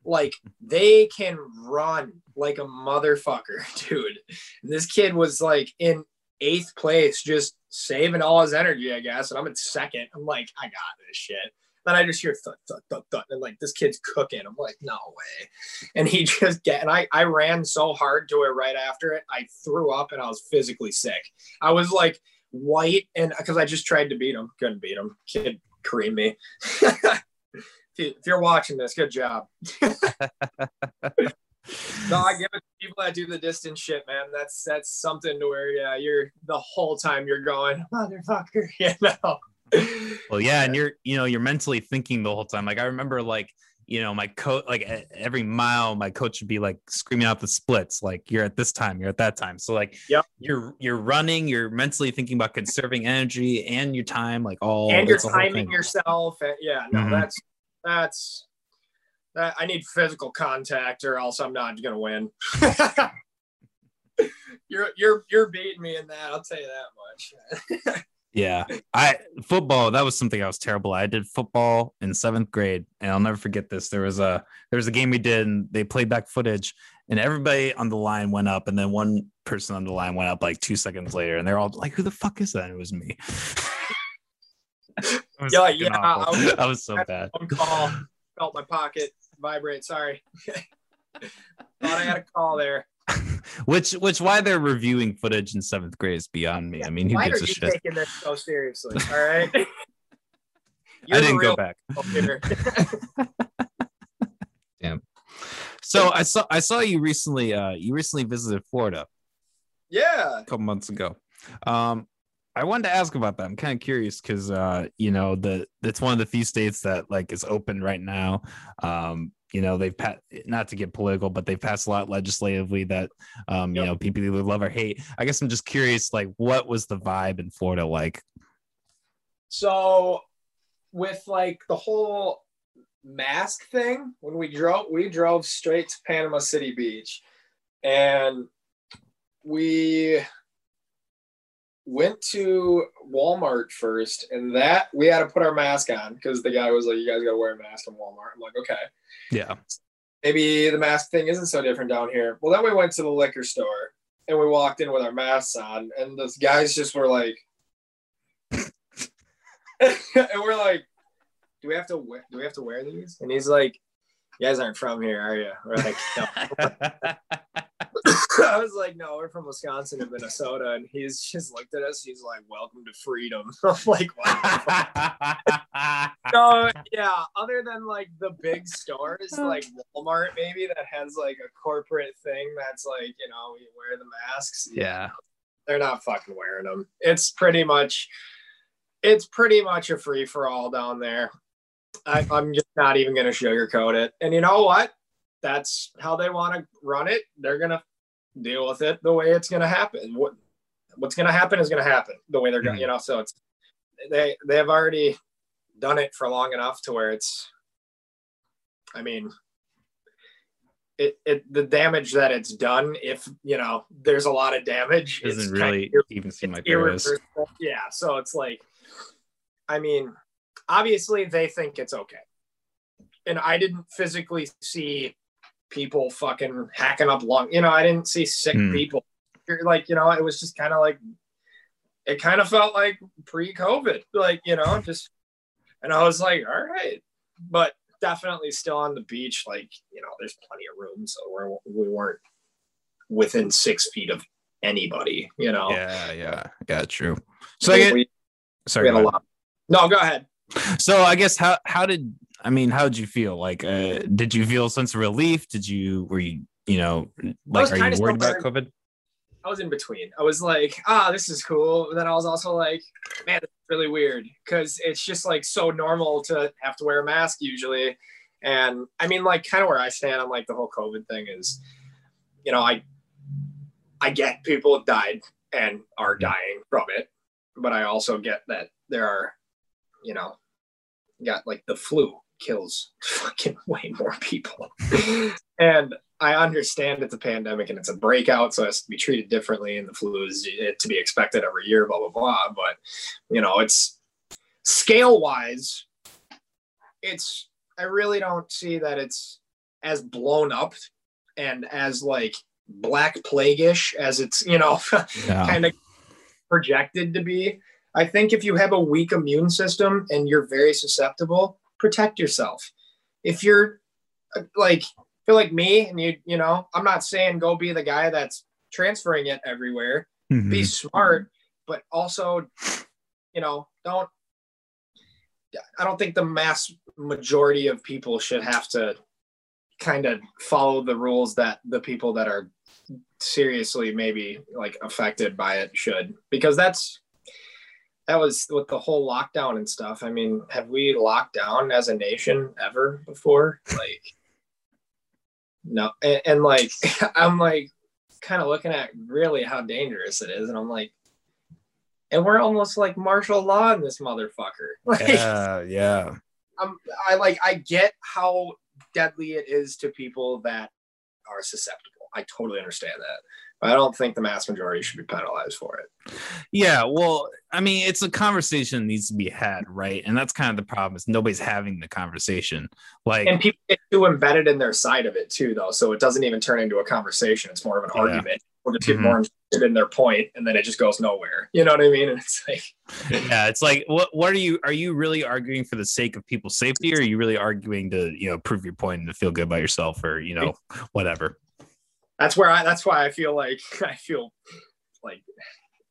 like they can run like a motherfucker, dude. And this kid was like in eighth place, just saving all his energy, I guess. And I'm in second. I'm like, I got this shit. Then I just hear thud, thud, thud, thud, and like this kid's cooking. I'm like, no way. And he just get and I I ran so hard to it right after it, I threw up and I was physically sick. I was like white and because I just tried to beat him, couldn't beat him. Kid creamed me. if you're watching this, good job. no, I give it to people that do the distance shit, man. That's that's something to where yeah, you're the whole time you're going, motherfucker, you know. Well, yeah, and you're you know you're mentally thinking the whole time. Like I remember like you know, my coach, like every mile, my coach would be like screaming out the splits, like you're at this time, you're at that time. So like, yeah you're you're running, you're mentally thinking about conserving energy and your time, like all and you're timing yourself. And, yeah, no, mm-hmm. that's that's that. I need physical contact, or else I'm not gonna win. you're you're you're beating me in that. I'll tell you that much. Yeah, I football. That was something I was terrible. At. I did football in seventh grade, and I'll never forget this. There was a there was a game we did, and they played back footage, and everybody on the line went up, and then one person on the line went up like two seconds later, and they're all like, "Who the fuck is that?" And it was me. was yeah, yeah. I was, I was so bad. Call felt my pocket vibrate. Sorry, thought I had a call there. which which why they're reviewing footage in seventh grade is beyond me. I mean, who why gives a shit? Taking this so seriously, all right. I didn't go back. Damn. So I saw I saw you recently. Uh, you recently visited Florida. Yeah, a couple months ago. Um, I wanted to ask about that. I'm kind of curious because uh, you know the it's one of the few states that like is open right now. Um, you know they've passed not to get political but they've passed a lot legislatively that um yep. you know people either love or hate i guess i'm just curious like what was the vibe in florida like so with like the whole mask thing when we drove we drove straight to panama city beach and we went to Walmart first, and that we had to put our mask on because the guy was like, "You guys got to wear a mask in Walmart." I'm like, "Okay." Yeah. Maybe the mask thing isn't so different down here. Well, then we went to the liquor store and we walked in with our masks on, and the guys just were like, and we're like, "Do we have to wear? Do we have to wear these?" And he's like, "You guys aren't from here, are you?" We're like, "No." Like, no, we're from Wisconsin and Minnesota. And he's just looked at us. He's like, welcome to freedom. I'm like, so, yeah, other than like the big stores like Walmart, maybe that has like a corporate thing that's like, you know, you wear the masks. Yeah. They're not fucking wearing them. It's pretty much, it's pretty much a free for all down there. I, I'm just not even going to sugarcoat it. And you know what? That's how they want to run it. They're going to deal with it the way it's going to happen. What what's going to happen is going to happen the way they're going. Mm-hmm. You know, so it's they they have already done it for long enough to where it's. I mean, it, it the damage that it's done. If you know, there's a lot of damage. Doesn't really of, even seem like there is. Yeah, so it's like, I mean, obviously they think it's okay, and I didn't physically see people fucking hacking up lung. You know, I didn't see sick mm. people. Like, you know, it was just kind of like, it kind of felt like pre-COVID, like, you know, just, and I was like, all right, but definitely still on the beach. Like, you know, there's plenty of room. So we're, we weren't within six feet of anybody, you know? Yeah. Yeah. Yeah. True. So I get, we, sorry. We no, go ahead. So I guess how, how did I mean, how did you feel? Like, uh, did you feel a sense of relief? Did you, were you, you know, like, are you worried about COVID? I was in between. I was like, ah, this is cool. But then I was also like, man, it's really weird because it's just like so normal to have to wear a mask usually. And I mean, like, kind of where I stand on like the whole COVID thing is, you know, I, I get people have died and are dying from it, but I also get that there are, you know, got like the flu kills fucking way more people. and I understand it's a pandemic and it's a breakout, so it has to be treated differently. And the flu is to be expected every year, blah blah blah. But you know, it's scale wise, it's I really don't see that it's as blown up and as like black plagueish as it's you know yeah. kind of projected to be. I think if you have a weak immune system and you're very susceptible, protect yourself. If you're like feel like me and you you know, I'm not saying go be the guy that's transferring it everywhere. Mm-hmm. Be smart, but also you know, don't I don't think the mass majority of people should have to kind of follow the rules that the people that are seriously maybe like affected by it should because that's that was with the whole lockdown and stuff. I mean, have we locked down as a nation ever before? Like, no. And, and like, I'm like kind of looking at really how dangerous it is. And I'm like, and we're almost like martial law in this motherfucker. Like, yeah, yeah. I'm, I like, I get how deadly it is to people that are susceptible. I totally understand that. I don't think the mass majority should be penalized for it. Yeah, well, I mean, it's a conversation that needs to be had, right? And that's kind of the problem is nobody's having the conversation. Like, and people get too embedded in their side of it too, though, so it doesn't even turn into a conversation. It's more of an yeah. argument. Or just get mm-hmm. more interested in their point, and then it just goes nowhere. You know what I mean? And it's like, yeah, it's like, what? What are you? Are you really arguing for the sake of people's safety, or are you really arguing to, you know, prove your point and to feel good about yourself, or you know, whatever? That's where I that's why I feel like I feel like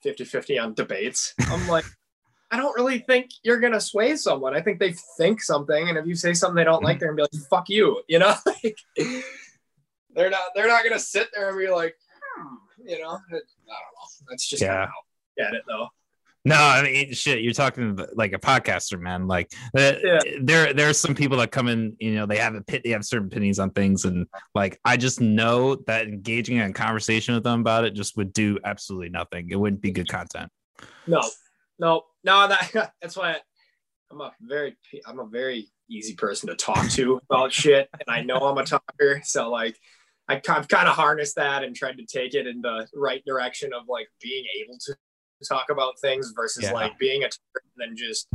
50-50 on debates. I'm like, I don't really think you're gonna sway someone. I think they think something, and if you say something they don't like, they're gonna be like, "Fuck you," you know. like, they're not they're not gonna sit there and be like, hmm, you know. I don't know. That's just yeah. Get it though. No, I mean shit. You're talking like a podcaster, man. Like uh, yeah. there, there are some people that come in. You know, they have a pit. They have certain opinions on things, and like I just know that engaging in conversation with them about it just would do absolutely nothing. It wouldn't be good content. No, no, no. That that's why I'm a very, I'm a very easy person to talk to about shit, and I know I'm a talker. So like, I, I've kind of harnessed that and tried to take it in the right direction of like being able to talk about things versus yeah. like being a and then just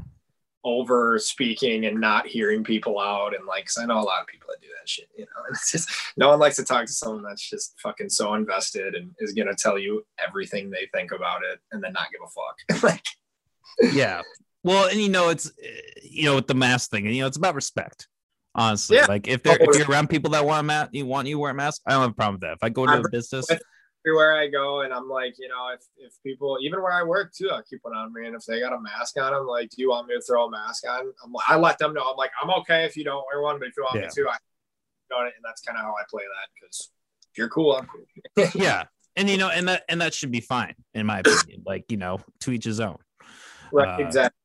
over speaking and not hearing people out and like cause I know a lot of people that do that shit, you know. And it's just no one likes to talk to someone that's just fucking so invested and is gonna tell you everything they think about it and then not give a fuck. like yeah. Well, and you know, it's eh, you know, with the mask thing, and you know, it's about respect. Honestly, yeah. like if they're if you're around people that want a mask, you want you wear a mask, I don't have a problem with that. If I go to a business, with, everywhere I go, and I'm like, you know, if if people, even where I work too, I keep one on me, and if they got a mask on, I'm like, do you want me to throw a mask on? I'm, I let them know. I'm like, I'm okay if you don't wear one, but if you want yeah. me to, I it, and that's kind of how I play that because if you're cool, I'm cool. yeah, and you know, and that and that should be fine in my opinion. Like you know, to each his own. Right. Uh, exactly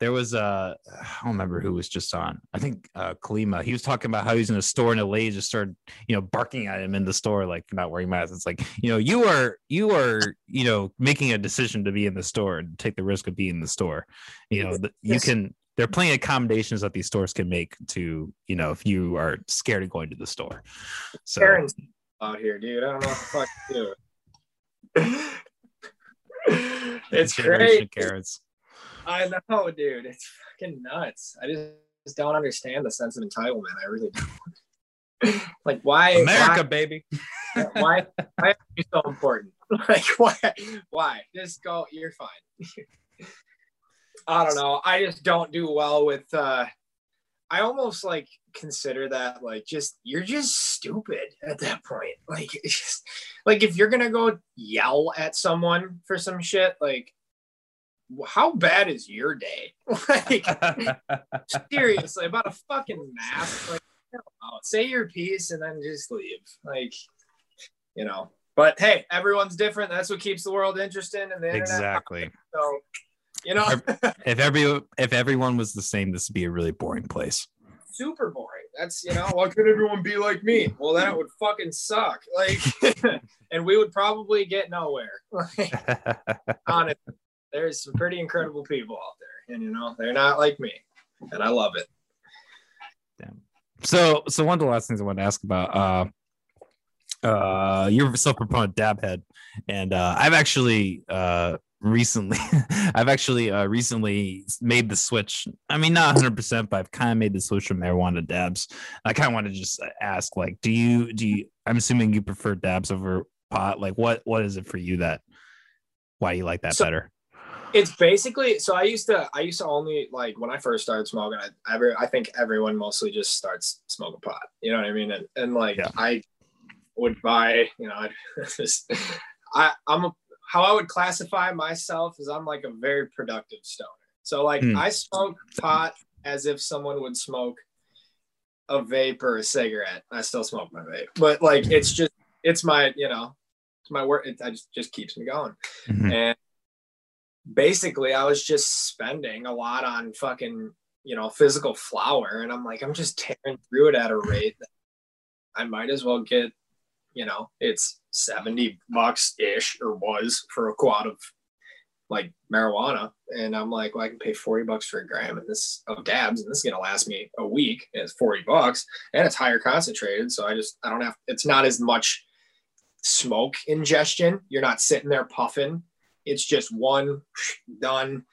there was a I don't remember who was just on. I think uh Kalima. He was talking about how he's in a store and a lady just started, you know, barking at him in the store, like not wearing masks. It's like, you know, you are you are, you know, making a decision to be in the store and take the risk of being in the store. You know, you can there are plenty of accommodations that these stores can make to, you know, if you are scared of going to the store. So Karen's out here, dude. I don't know what the fuck to do. it's great. Karens. I know, dude. It's fucking nuts. I just, just don't understand the sense of entitlement. I really don't. like, why? America, why, baby. why? Why are you so important? Like, why? Why? Just go. You're fine. I don't know. I just don't do well with. uh I almost like consider that like just you're just stupid at that point. Like it's just like if you're gonna go yell at someone for some shit, like how bad is your day? like, seriously, about a fucking mask. Like, say your piece and then just leave. Like, you know. But hey, everyone's different. That's what keeps the world interesting. And the exactly. So, you know, if every if everyone was the same, this would be a really boring place. Super boring. That's you know, why could everyone be like me? Well, then it would fucking suck. Like, and we would probably get nowhere. honestly there's some pretty incredible people out there, and you know they're not like me, and I love it. Damn. So, so one of the last things I want to ask about, uh, uh, you're self-proponent dab head, and uh, I've actually uh recently, I've actually uh recently made the switch. I mean, not 100, percent but I've kind of made the switch from marijuana to dabs. I kind of want to just ask, like, do you do you? I'm assuming you prefer dabs over pot. Like, what what is it for you that? Why you like that so, better? It's basically so i used to i used to only like when i first started smoking i ever i think everyone mostly just starts smoking pot you know what i mean and, and like yeah. i would buy you know i just i i'm a, how i would classify myself is i'm like a very productive stoner so like mm. i smoke pot as if someone would smoke a vape or a cigarette. I still smoke my vape, but like it's just it's my you know it's my work. It, I just just keeps me going. Mm-hmm. And basically, I was just spending a lot on fucking you know physical flower, and I'm like I'm just tearing through it at a rate that I might as well get you know it's 70 bucks ish or was for a quad of like marijuana. And I'm like, well, I can pay 40 bucks for a gram and this of dabs, and this is gonna last me a week. And it's 40 bucks and it's higher concentrated. So I just I don't have it's not as much smoke ingestion. You're not sitting there puffing. It's just one done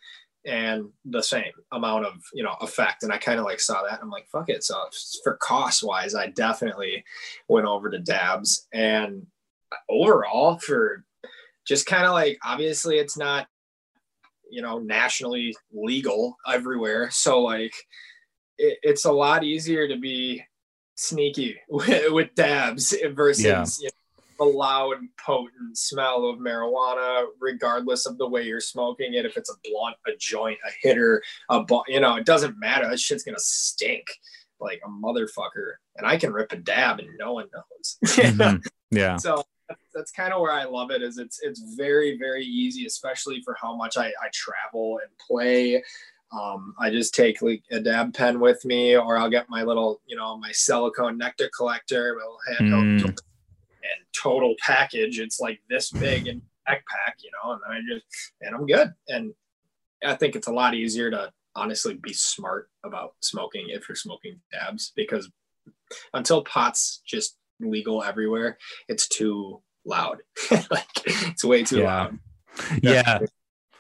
and the same amount of you know effect. And i kind of like saw that i'm like fuck it so for cost wise i definitely went over to dabs. And overall for just kind of like obviously it's not you know nationally legal everywhere. So like it, it's a lot easier to be sneaky with, with dabs versus yeah. you know, the loud potent smell of marijuana regardless of the way you're smoking it if it's a blunt a joint a hitter a bu- you know it doesn't matter that shit's gonna stink like a motherfucker and i can rip a dab and no one knows mm-hmm. yeah so that's kind of where I love it. Is it's it's very very easy, especially for how much I, I travel and play. Um, I just take like a dab pen with me, or I'll get my little you know my silicone nectar collector, my little handheld, mm. And total package. It's like this big in backpack, you know, and then I just and I'm good. And I think it's a lot easier to honestly be smart about smoking if you're smoking dabs because until pots just legal everywhere, it's too loud. like it's way too yeah. loud. Yeah.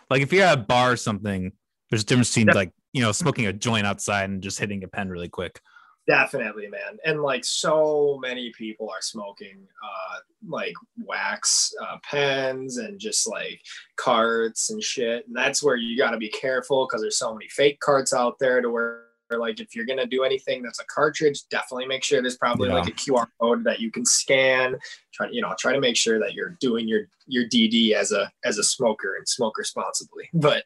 Like if you're at a bar or something, there's a difference between like, you know, smoking a joint outside and just hitting a pen really quick. Definitely, man. And like so many people are smoking uh like wax uh, pens and just like carts and shit. And that's where you got to be careful because there's so many fake carts out there to where like if you're gonna do anything that's a cartridge, definitely make sure there's probably yeah. like a QR code that you can scan. Try you know try to make sure that you're doing your your DD as a as a smoker and smoke responsibly. But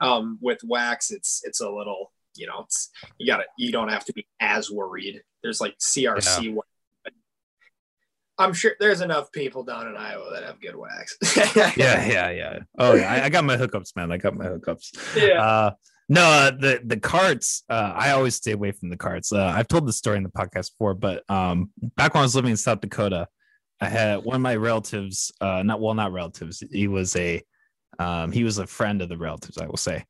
um, with wax, it's it's a little you know it's you gotta you don't have to be as worried. There's like CRC. Yeah. I'm sure there's enough people down in Iowa that have good wax. yeah, yeah, yeah. Oh yeah, I, I, got my hookups, man. I got my hookups. Yeah. Uh, no, uh, the the carts. Uh, I always stay away from the carts. Uh, I've told this story in the podcast before, but um, back when I was living in South Dakota, I had one of my relatives. Uh, not well, not relatives. He was a um, he was a friend of the relatives, I will say,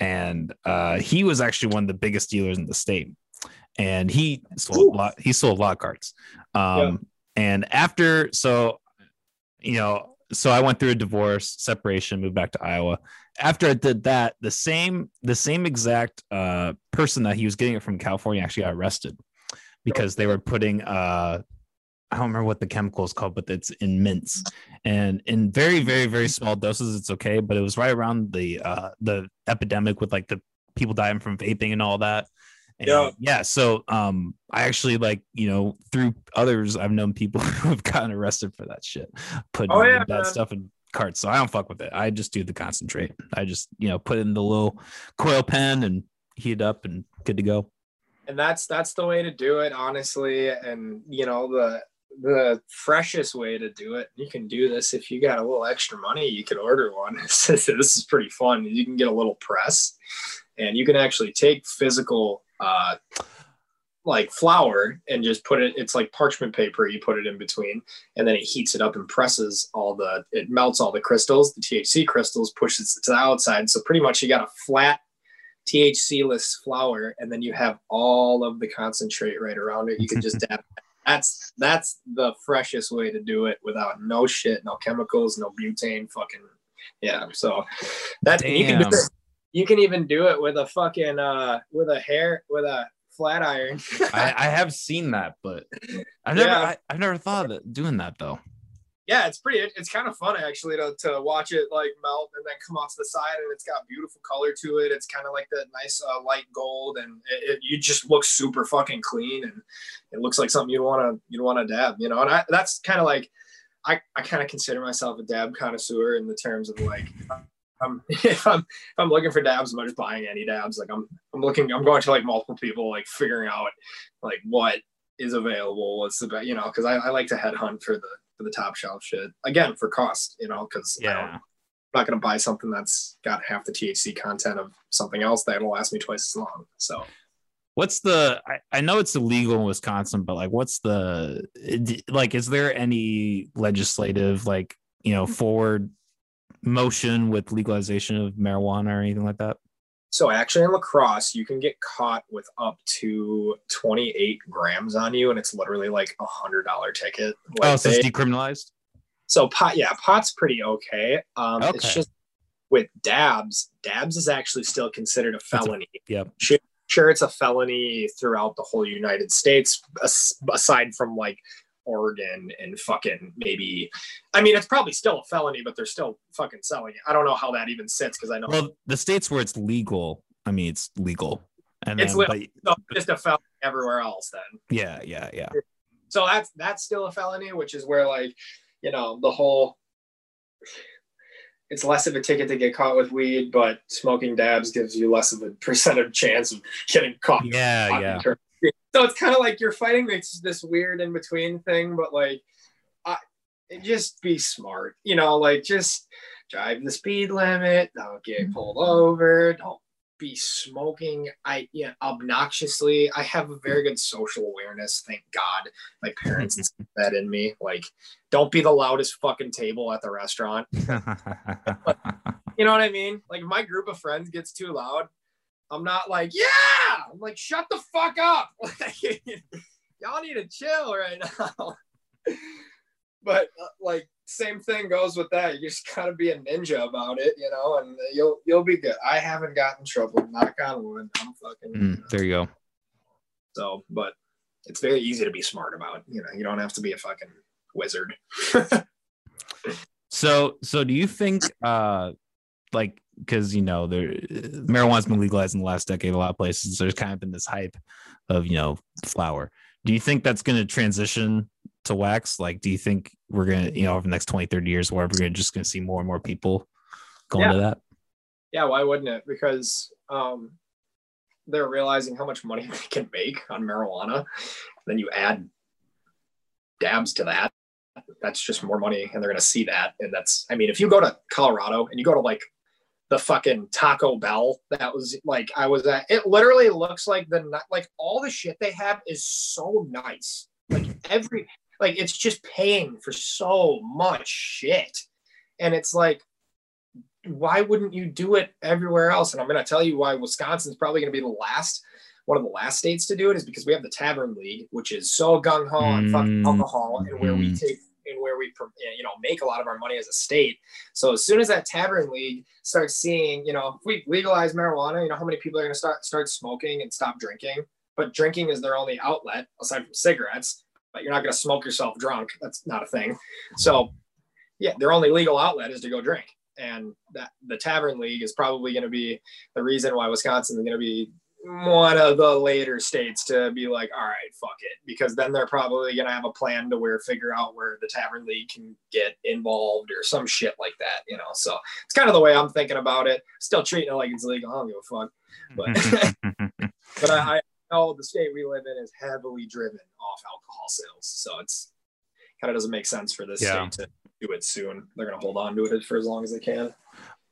and uh, he was actually one of the biggest dealers in the state. And he sold Ooh. a lot. He sold a lot of carts. Um, yeah. And after, so you know, so I went through a divorce, separation, moved back to Iowa after I did that, the same the same exact uh, person that he was getting it from California actually got arrested because they were putting uh, I don't remember what the chemical is called, but it's in mints and in very very very small doses. It's okay, but it was right around the uh, the epidemic with like the people dying from vaping and all that. And yeah. Yeah. So um I actually like, you know, through others, I've known people who have gotten arrested for that shit. Putting oh, yeah, that stuff in carts, so I don't fuck with it. I just do the concentrate. I just you know put in the little coil pen and heat it up and good to go. And that's that's the way to do it, honestly. And you know the the freshest way to do it. You can do this if you got a little extra money. You can order one. this is pretty fun. You can get a little press, and you can actually take physical. Uh, like flour and just put it it's like parchment paper you put it in between and then it heats it up and presses all the it melts all the crystals the thc crystals pushes it to the outside so pretty much you got a flat thc-less flour and then you have all of the concentrate right around it you can just dab that's that's the freshest way to do it without no shit no chemicals no butane fucking yeah so that you can do it you can even do it with a fucking uh with a hair with a flat iron. I, I, have seen that, but I've never yeah. I, have never thought of doing that though. Yeah, it's pretty. It's kind of fun actually to, to watch it like melt and then come off the side, and it's got beautiful color to it. It's kind of like that nice uh, light gold, and it, it, you just look super fucking clean, and it looks like something you want to you want to dab, you know. And I, that's kind of like I, I kind of consider myself a dab connoisseur in the terms of like I'm if I'm if I'm looking for dabs, I'm not just buying any dabs. Like I'm I'm looking, I'm going to like multiple people, like figuring out like what is available, what's the best, you know, because I, I like to headhunt for the for the top shelf shit. Again, for cost, you know, because yeah. I'm not gonna buy something that's got half the THC content of something else that'll last me twice as long. So what's the I, I know it's illegal in wisconsin but like what's the like is there any legislative like you know forward motion with legalization of marijuana or anything like that so actually in La Crosse, you can get caught with up to 28 grams on you and it's literally like a hundred dollar ticket. Like oh so they, it's decriminalized? So pot yeah pot's pretty okay. Um okay. it's just with dabs dabs is actually still considered a felony a, yep. Sure it's a felony throughout the whole United States, aside from like Oregon and fucking maybe. I mean, it's probably still a felony, but they're still fucking selling it. I don't know how that even sits because I know. Well, the states where it's legal, I mean, it's legal. And it's then, legal, but, so just a felony everywhere else. Then. Yeah, yeah, yeah. So that's that's still a felony, which is where like, you know, the whole it's less of a ticket to get caught with weed, but smoking dabs gives you less of a percentage chance of getting caught. Yeah, yeah. So it's kind of like you're fighting this this weird in between thing, but like, I just be smart, you know, like just drive the speed limit, don't get mm-hmm. pulled over, don't be smoking i yeah obnoxiously. I have a very good social awareness thank god. My parents that in me like don't be the loudest fucking table at the restaurant. You know what i mean? Like my group of friends gets too loud i'm not like yeah i'm like shut the fuck up y'all need to chill right now but uh, like same thing goes with that. You just gotta be a ninja about it, you know, and you'll you'll be good. I haven't gotten trouble. Knock on wood. I'm fucking. Mm, there you go. So, but it's very easy to be smart about. You know, you don't have to be a fucking wizard. so, so do you think, uh, like, because you know, there marijuana's been legalized in the last decade, a lot of places. There's kind of been this hype of you know flower. Do you think that's going to transition to wax? Like, do you think we're gonna, you know, over the next 20, 30 years, where we're gonna just gonna see more and more people going yeah. to that? Yeah, why wouldn't it? Because um, they're realizing how much money they can make on marijuana. Then you add dabs to that. That's just more money, and they're gonna see that. And that's, I mean, if you go to Colorado and you go to like the fucking Taco Bell that was like I was at, it literally looks like the like all the shit they have is so nice. Like every like it's just paying for so much shit. And it's like, why wouldn't you do it everywhere else? And I'm going to tell you why Wisconsin's probably going to be the last, one of the last states to do it is because we have the Tavern League, which is so gung ho on fucking mm. alcohol and where we mm. take and where we you know make a lot of our money as a state. So as soon as that Tavern League starts seeing, you know, if we legalize marijuana, you know how many people are going to start start smoking and stop drinking. But drinking is their only outlet aside from cigarettes but you're not going to smoke yourself drunk. That's not a thing. So, yeah, their only legal outlet is to go drink. And that the Tavern League is probably going to be the reason why Wisconsin is going to be one of the later states to be like, all right, fuck it, because then they're probably gonna have a plan to where figure out where the Tavern League can get involved or some shit like that, you know. So it's kind of the way I'm thinking about it. Still treating it like it's legal. I don't give a fuck, but but I, know the state we live in is heavily driven off alcohol sales. So it's kind of doesn't make sense for this yeah. state to do it soon. They're going to hold on to it for as long as they can.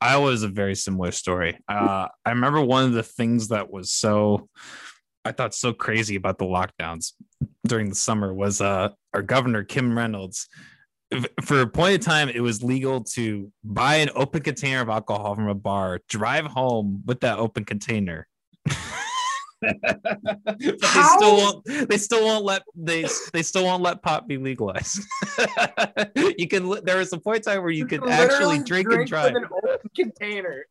Iowa is a very similar story. Uh, I remember one of the things that was so, I thought so crazy about the lockdowns during the summer was uh, our governor, Kim Reynolds. For a point in time, it was legal to buy an open container of alcohol from a bar, drive home with that open container. but they still won't they still won't let they they still won't let pot be legalized you can there was a point in time where you could actually drink, drink and drive an open container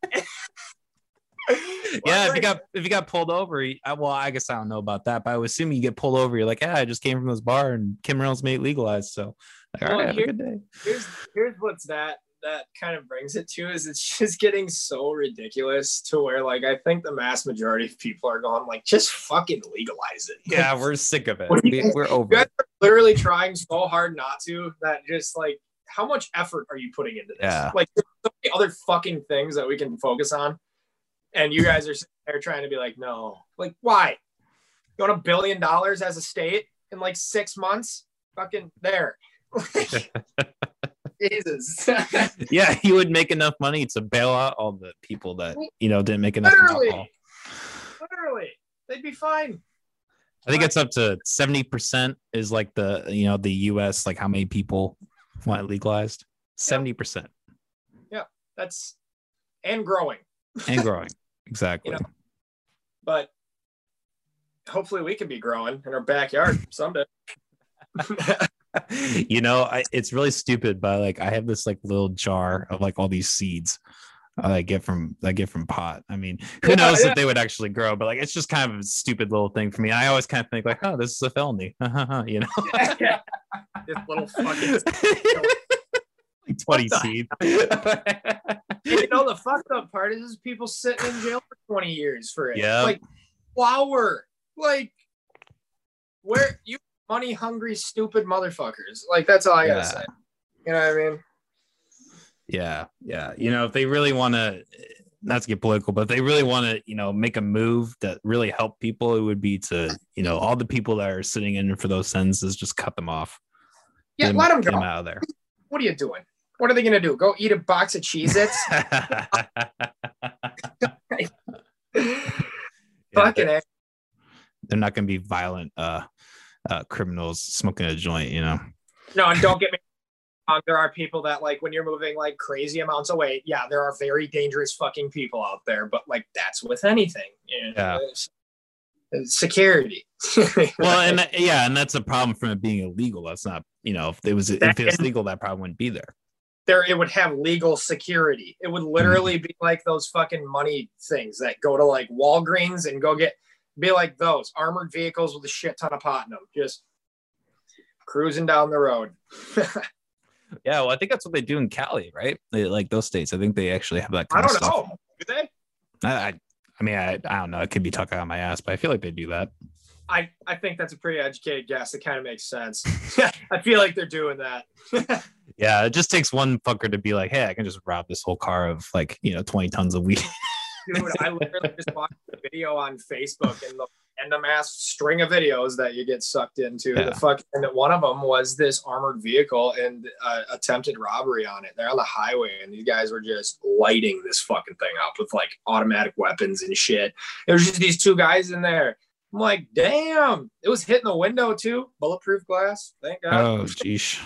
yeah, if you got if you got pulled over, well, I guess I don't know about that, but I would assume you get pulled over. You're like, yeah, I just came from this bar and Kim Reynolds made it legalized. So, like, all well, right, have a good day. Here's here's what's that that kind of brings it to is it's just getting so ridiculous to where like I think the mass majority of people are going like just fucking legalize it. Yeah, we're sick of it. We, are over. You guys are literally trying so hard not to that just like how much effort are you putting into this? Yeah. Like so many other fucking things that we can focus on, and you guys are sitting there trying to be like, no, like why? You want a billion dollars as a state in like six months? Fucking there. Jesus. yeah, he would make enough money to bail out all the people that you know didn't make enough Literally. alcohol. Literally, they'd be fine. I think it's up to seventy percent is like the you know the U.S. like how many people want it legalized? Seventy percent. Yeah, that's and growing. and growing, exactly. You know, but hopefully, we can be growing in our backyard someday. you know, I, it's really stupid, but like I have this like little jar of like all these seeds uh, I get from I get from pot. I mean, who yeah, knows yeah. if they would actually grow, but like it's just kind of a stupid little thing for me. I always kind of think like, oh, this is a felony, you know. Yeah, this little fucking like twenty seed. you know the fucked up part is people sitting in jail for twenty years for it. Yeah, like flower. like where you money hungry, stupid motherfuckers. Like that's all I gotta yeah. say. You know what I mean? Yeah, yeah. You know, if they really want to, not to get political, but if they really want to, you know, make a move that really help people, it would be to, you know, all the people that are sitting in for those sentences, just cut them off. Yeah, them, let them go them out of there. What are you doing? What are they gonna do? Go eat a box of Cheez-Its? Fucking they're, they're not gonna be violent uh uh, criminals smoking a joint, you know. No, and don't get me wrong. There are people that like when you're moving like crazy amounts of weight. Yeah, there are very dangerous fucking people out there, but like that's with anything. You know? Yeah. security. well, and that, yeah, and that's a problem from it being illegal. That's not, you know, if it was that, if it was legal, that problem wouldn't be there. There, it would have legal security. It would literally mm-hmm. be like those fucking money things that go to like Walgreens and go get be like those armored vehicles with a shit ton of pot in them, just cruising down the road. yeah, well, I think that's what they do in Cali, right? They, like those states. I think they actually have that. Kind I don't know. Do they? I, I, I mean, I, I don't know. It could be talking on my ass, but I feel like they do that. I, I think that's a pretty educated guess. It kind of makes sense. I feel like they're doing that. yeah, it just takes one fucker to be like, hey, I can just rob this whole car of like, you know, 20 tons of weed. Dude, I literally just watched a video on Facebook and the random ass string of videos that you get sucked into. Yeah. The fuck, and one of them was this armored vehicle and uh, attempted robbery on it. They're on the highway, and these guys were just lighting this fucking thing up with like automatic weapons and shit. It was just these two guys in there. I'm like, damn, it was hitting the window too, bulletproof glass. Thank God. Oh, jeez.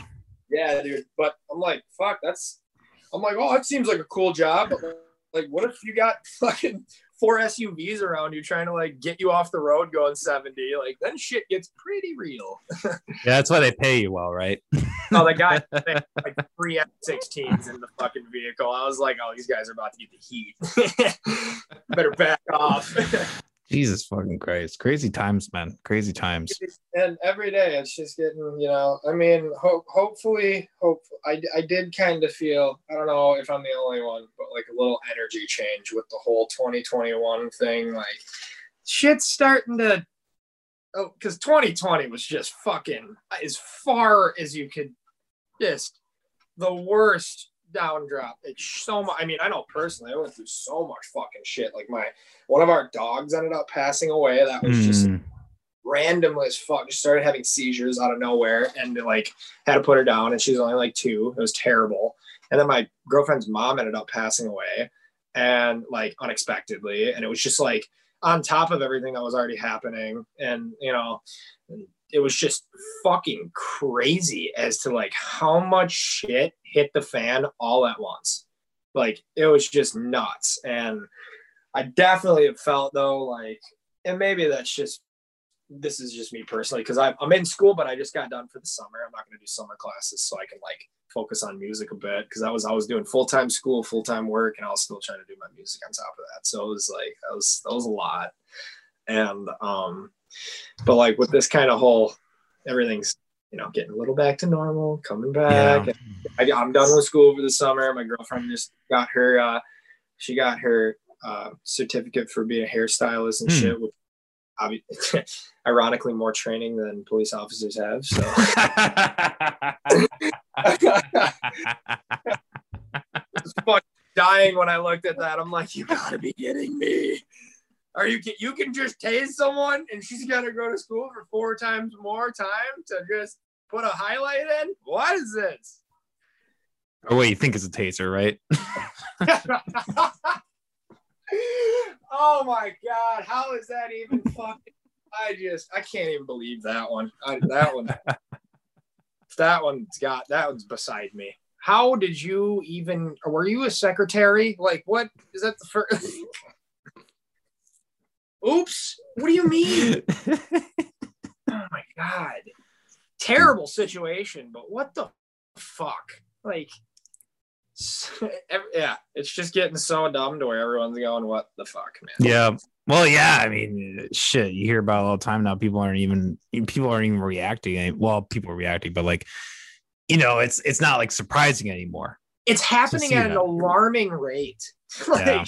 Yeah, dude. But I'm like, fuck, that's. I'm like, oh, it seems like a cool job. Like, what if you got fucking four SUVs around you trying to like get you off the road going 70? Like, then shit gets pretty real. yeah, that's why they pay you well, right? oh, the guy like three F-16s in the fucking vehicle. I was like, oh, these guys are about to get the heat. Better back off. Jesus fucking Christ. Crazy times, man. Crazy times. And every day it's just getting, you know, I mean, hope, hopefully, hope I, I did kind of feel, I don't know if I'm the only one, but like a little energy change with the whole 2021 thing. Like shit's starting to, oh, because 2020 was just fucking as far as you could just the worst down drop. It's so much. I mean, I know personally, I went through so much fucking shit. Like my one of our dogs ended up passing away. That was just hmm. random as fuck. Just started having seizures out of nowhere, and like had to put her down. And she was only like two. It was terrible. And then my girlfriend's mom ended up passing away, and like unexpectedly. And it was just like on top of everything that was already happening. And you know, it was just fucking crazy as to like how much shit hit the fan all at once. Like it was just nuts. And I definitely have felt though, like, and maybe that's just this is just me personally because I'm in school, but I just got done for the summer. I'm not going to do summer classes so I can like focus on music a bit because I was I was doing full time school, full time work, and I was still trying to do my music on top of that. So it was like that was that was a lot. And um, but like with this kind of whole, everything's you know getting a little back to normal, coming back. Yeah. I, am done with school over the summer. My girlfriend just got her, uh, she got her uh, certificate for being a hairstylist and hmm. shit. Which, ironically, more training than police officers have. So. I was fucking dying when I looked at that. I'm like, you gotta be kidding me. Are you you can just tase someone and she's gotta go to school for four times more time to just put a highlight in? What is this? Oh wait, you think it's a taser, right? oh my god, how is that even fucking? I just I can't even believe that one. I, that one. that one's got that one's beside me. How did you even? Were you a secretary? Like, what is that the first? Oops! What do you mean? oh my god! Terrible situation, but what the fuck? Like, yeah, it's just getting so dumb to where everyone's going, "What the fuck, man?" Yeah. Well, yeah. I mean, shit. You hear about all the time now. People aren't even people aren't even reacting. Well, people are reacting, but like, you know, it's it's not like surprising anymore. It's happening at that. an alarming rate. like, yeah.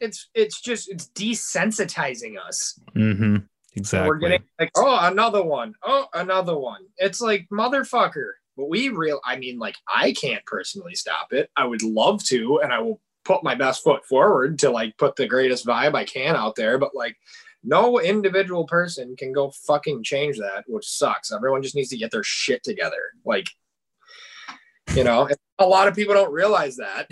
It's it's just it's desensitizing us. Mm-hmm. Exactly. We're getting like, oh, another one. Oh, another one. It's like motherfucker but we real, I mean, like I can't personally stop it. I would love to, and I will put my best foot forward to like put the greatest vibe I can out there. But like, no individual person can go fucking change that, which sucks. Everyone just needs to get their shit together. Like, you know, a lot of people don't realize that.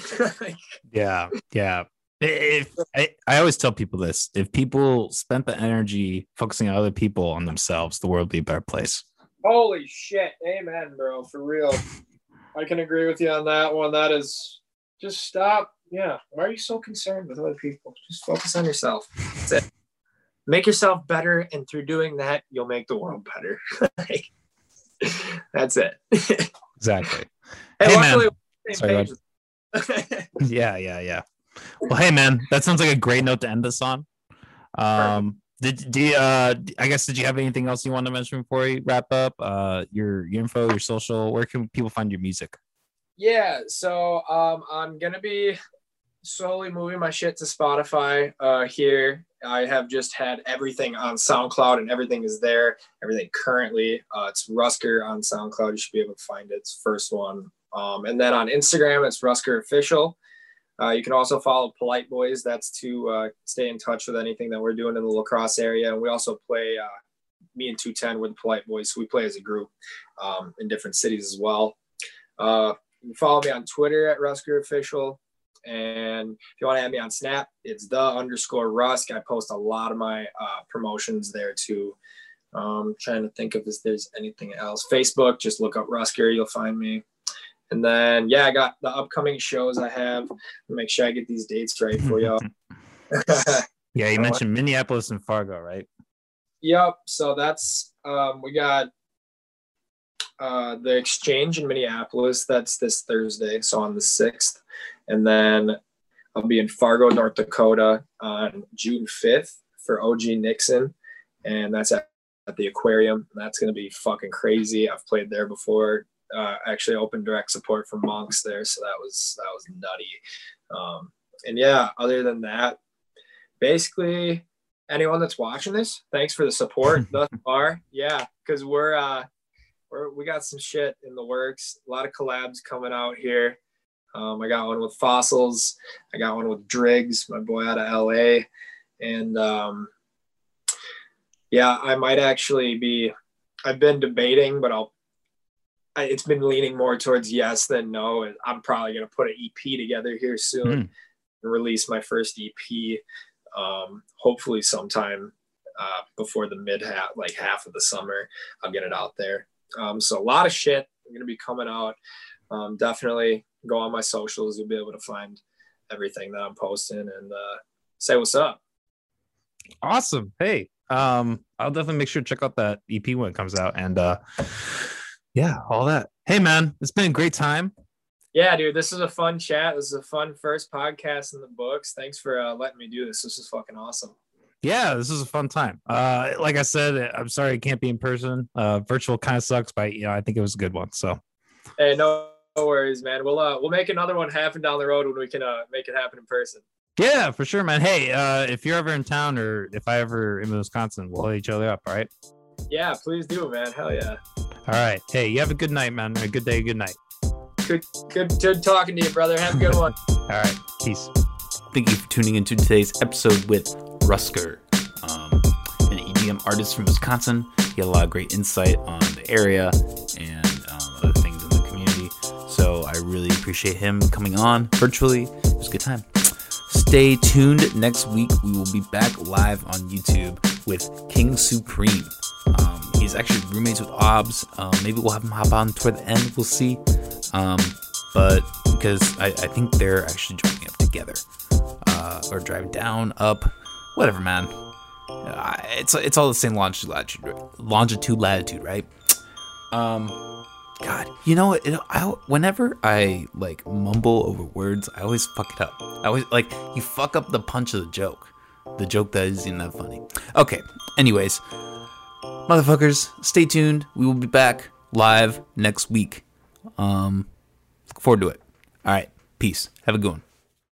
yeah, yeah. If I, I always tell people this, if people spent the energy focusing on other people on themselves, the world would be a better place. Holy shit. Amen, bro. For real. I can agree with you on that one. That is just stop. Yeah. Why are you so concerned with other people? Just focus on yourself. That's it. Make yourself better. And through doing that, you'll make the world better. That's it. exactly. Hey, man. Sorry, yeah, yeah, yeah. Well, hey, man, that sounds like a great note to end this on. Um, did do you, uh I guess did you have anything else you want to mention before we wrap up? Uh your your info, your social, where can people find your music? Yeah, so um I'm gonna be slowly moving my shit to Spotify uh here. I have just had everything on SoundCloud and everything is there. Everything currently. Uh it's Rusker on SoundCloud. You should be able to find it. It's first one. Um and then on Instagram it's Rusker Official. Uh, you can also follow Polite Boys. That's to uh, stay in touch with anything that we're doing in the La Crosse area. And we also play, uh, me and 210 with Polite Boys. So we play as a group um, in different cities as well. Uh, you can follow me on Twitter at Rusker Official. And if you want to add me on Snap, it's the underscore Rusk. I post a lot of my uh, promotions there too. Um, trying to think of if there's anything else. Facebook, just look up Rusker, you'll find me. And then, yeah, I got the upcoming shows I have. Make sure I get these dates right for y'all. yeah, you mentioned Minneapolis and Fargo, right? Yep. So that's um, we got uh, the exchange in Minneapolis. That's this Thursday, so on the sixth, and then I'll be in Fargo, North Dakota, on June fifth for OG Nixin, and that's at, at the aquarium. That's gonna be fucking crazy. I've played there before uh, actually open direct support from monks there, so that was that was nutty. Um, and yeah, other than that, basically anyone that's watching this, thanks for the support thus far. Yeah, because we're uh, we're we got some shit in the works. A lot of collabs coming out here. Um, I got one with Fossils. I got one with Driggs, my boy out of LA, and um, yeah, I might actually be. I've been debating, but I'll it's been leaning more towards yes than no. And I'm probably going to put an EP together here soon mm. and release my first EP, um, hopefully sometime uh, before the mid half, like half of the summer. I'll get it out there. Um, so a lot of shit going to be coming out. Um, definitely go on my socials. You'll be able to find everything that I'm posting and uh, say what's up. Awesome. Hey, um, I'll definitely make sure to check out that EP when it comes out. And uh, yeah, all that. Hey, man, it's been a great time. Yeah, dude, this is a fun chat. This is a fun first podcast in the books. Thanks for uh, letting me do this. This is fucking awesome. Yeah, this is a fun time. Uh, like I said, I'm sorry I can't be in person. Uh, virtual kind of sucks, but you know, I think it was a good one. So, hey, no, no worries, man. We'll uh, we'll make another one happen down the road when we can uh make it happen in person. Yeah, for sure, man. Hey, uh, if you're ever in town or if I ever in Wisconsin, we'll hit each other up. All right. Yeah, please do, man. Hell yeah. All right. Hey, you have a good night, man. A good day, good night. Good, good, good talking to you, brother. Have a good one. All right, peace. Thank you for tuning into today's episode with Rusker, um, an EDM artist from Wisconsin. He had a lot of great insight on the area and um, other things in the community. So I really appreciate him coming on virtually. It was a good time. Stay tuned. Next week, we will be back live on YouTube with King Supreme. Um, he's actually roommates with Obs. Um, maybe we'll have him hop on toward the end. We'll see. Um, but because I, I, think they're actually driving up together uh, or drive down, up, whatever, man. Uh, it's it's all the same longitude, latitude, longitude, latitude, right? Um, God, you know what? Whenever I like mumble over words, I always fuck it up. I always like you fuck up the punch of the joke, the joke that isn't that funny. Okay. Anyways, motherfuckers, stay tuned. We will be back live next week. Um, look forward to it. All right. Peace. Have a good one.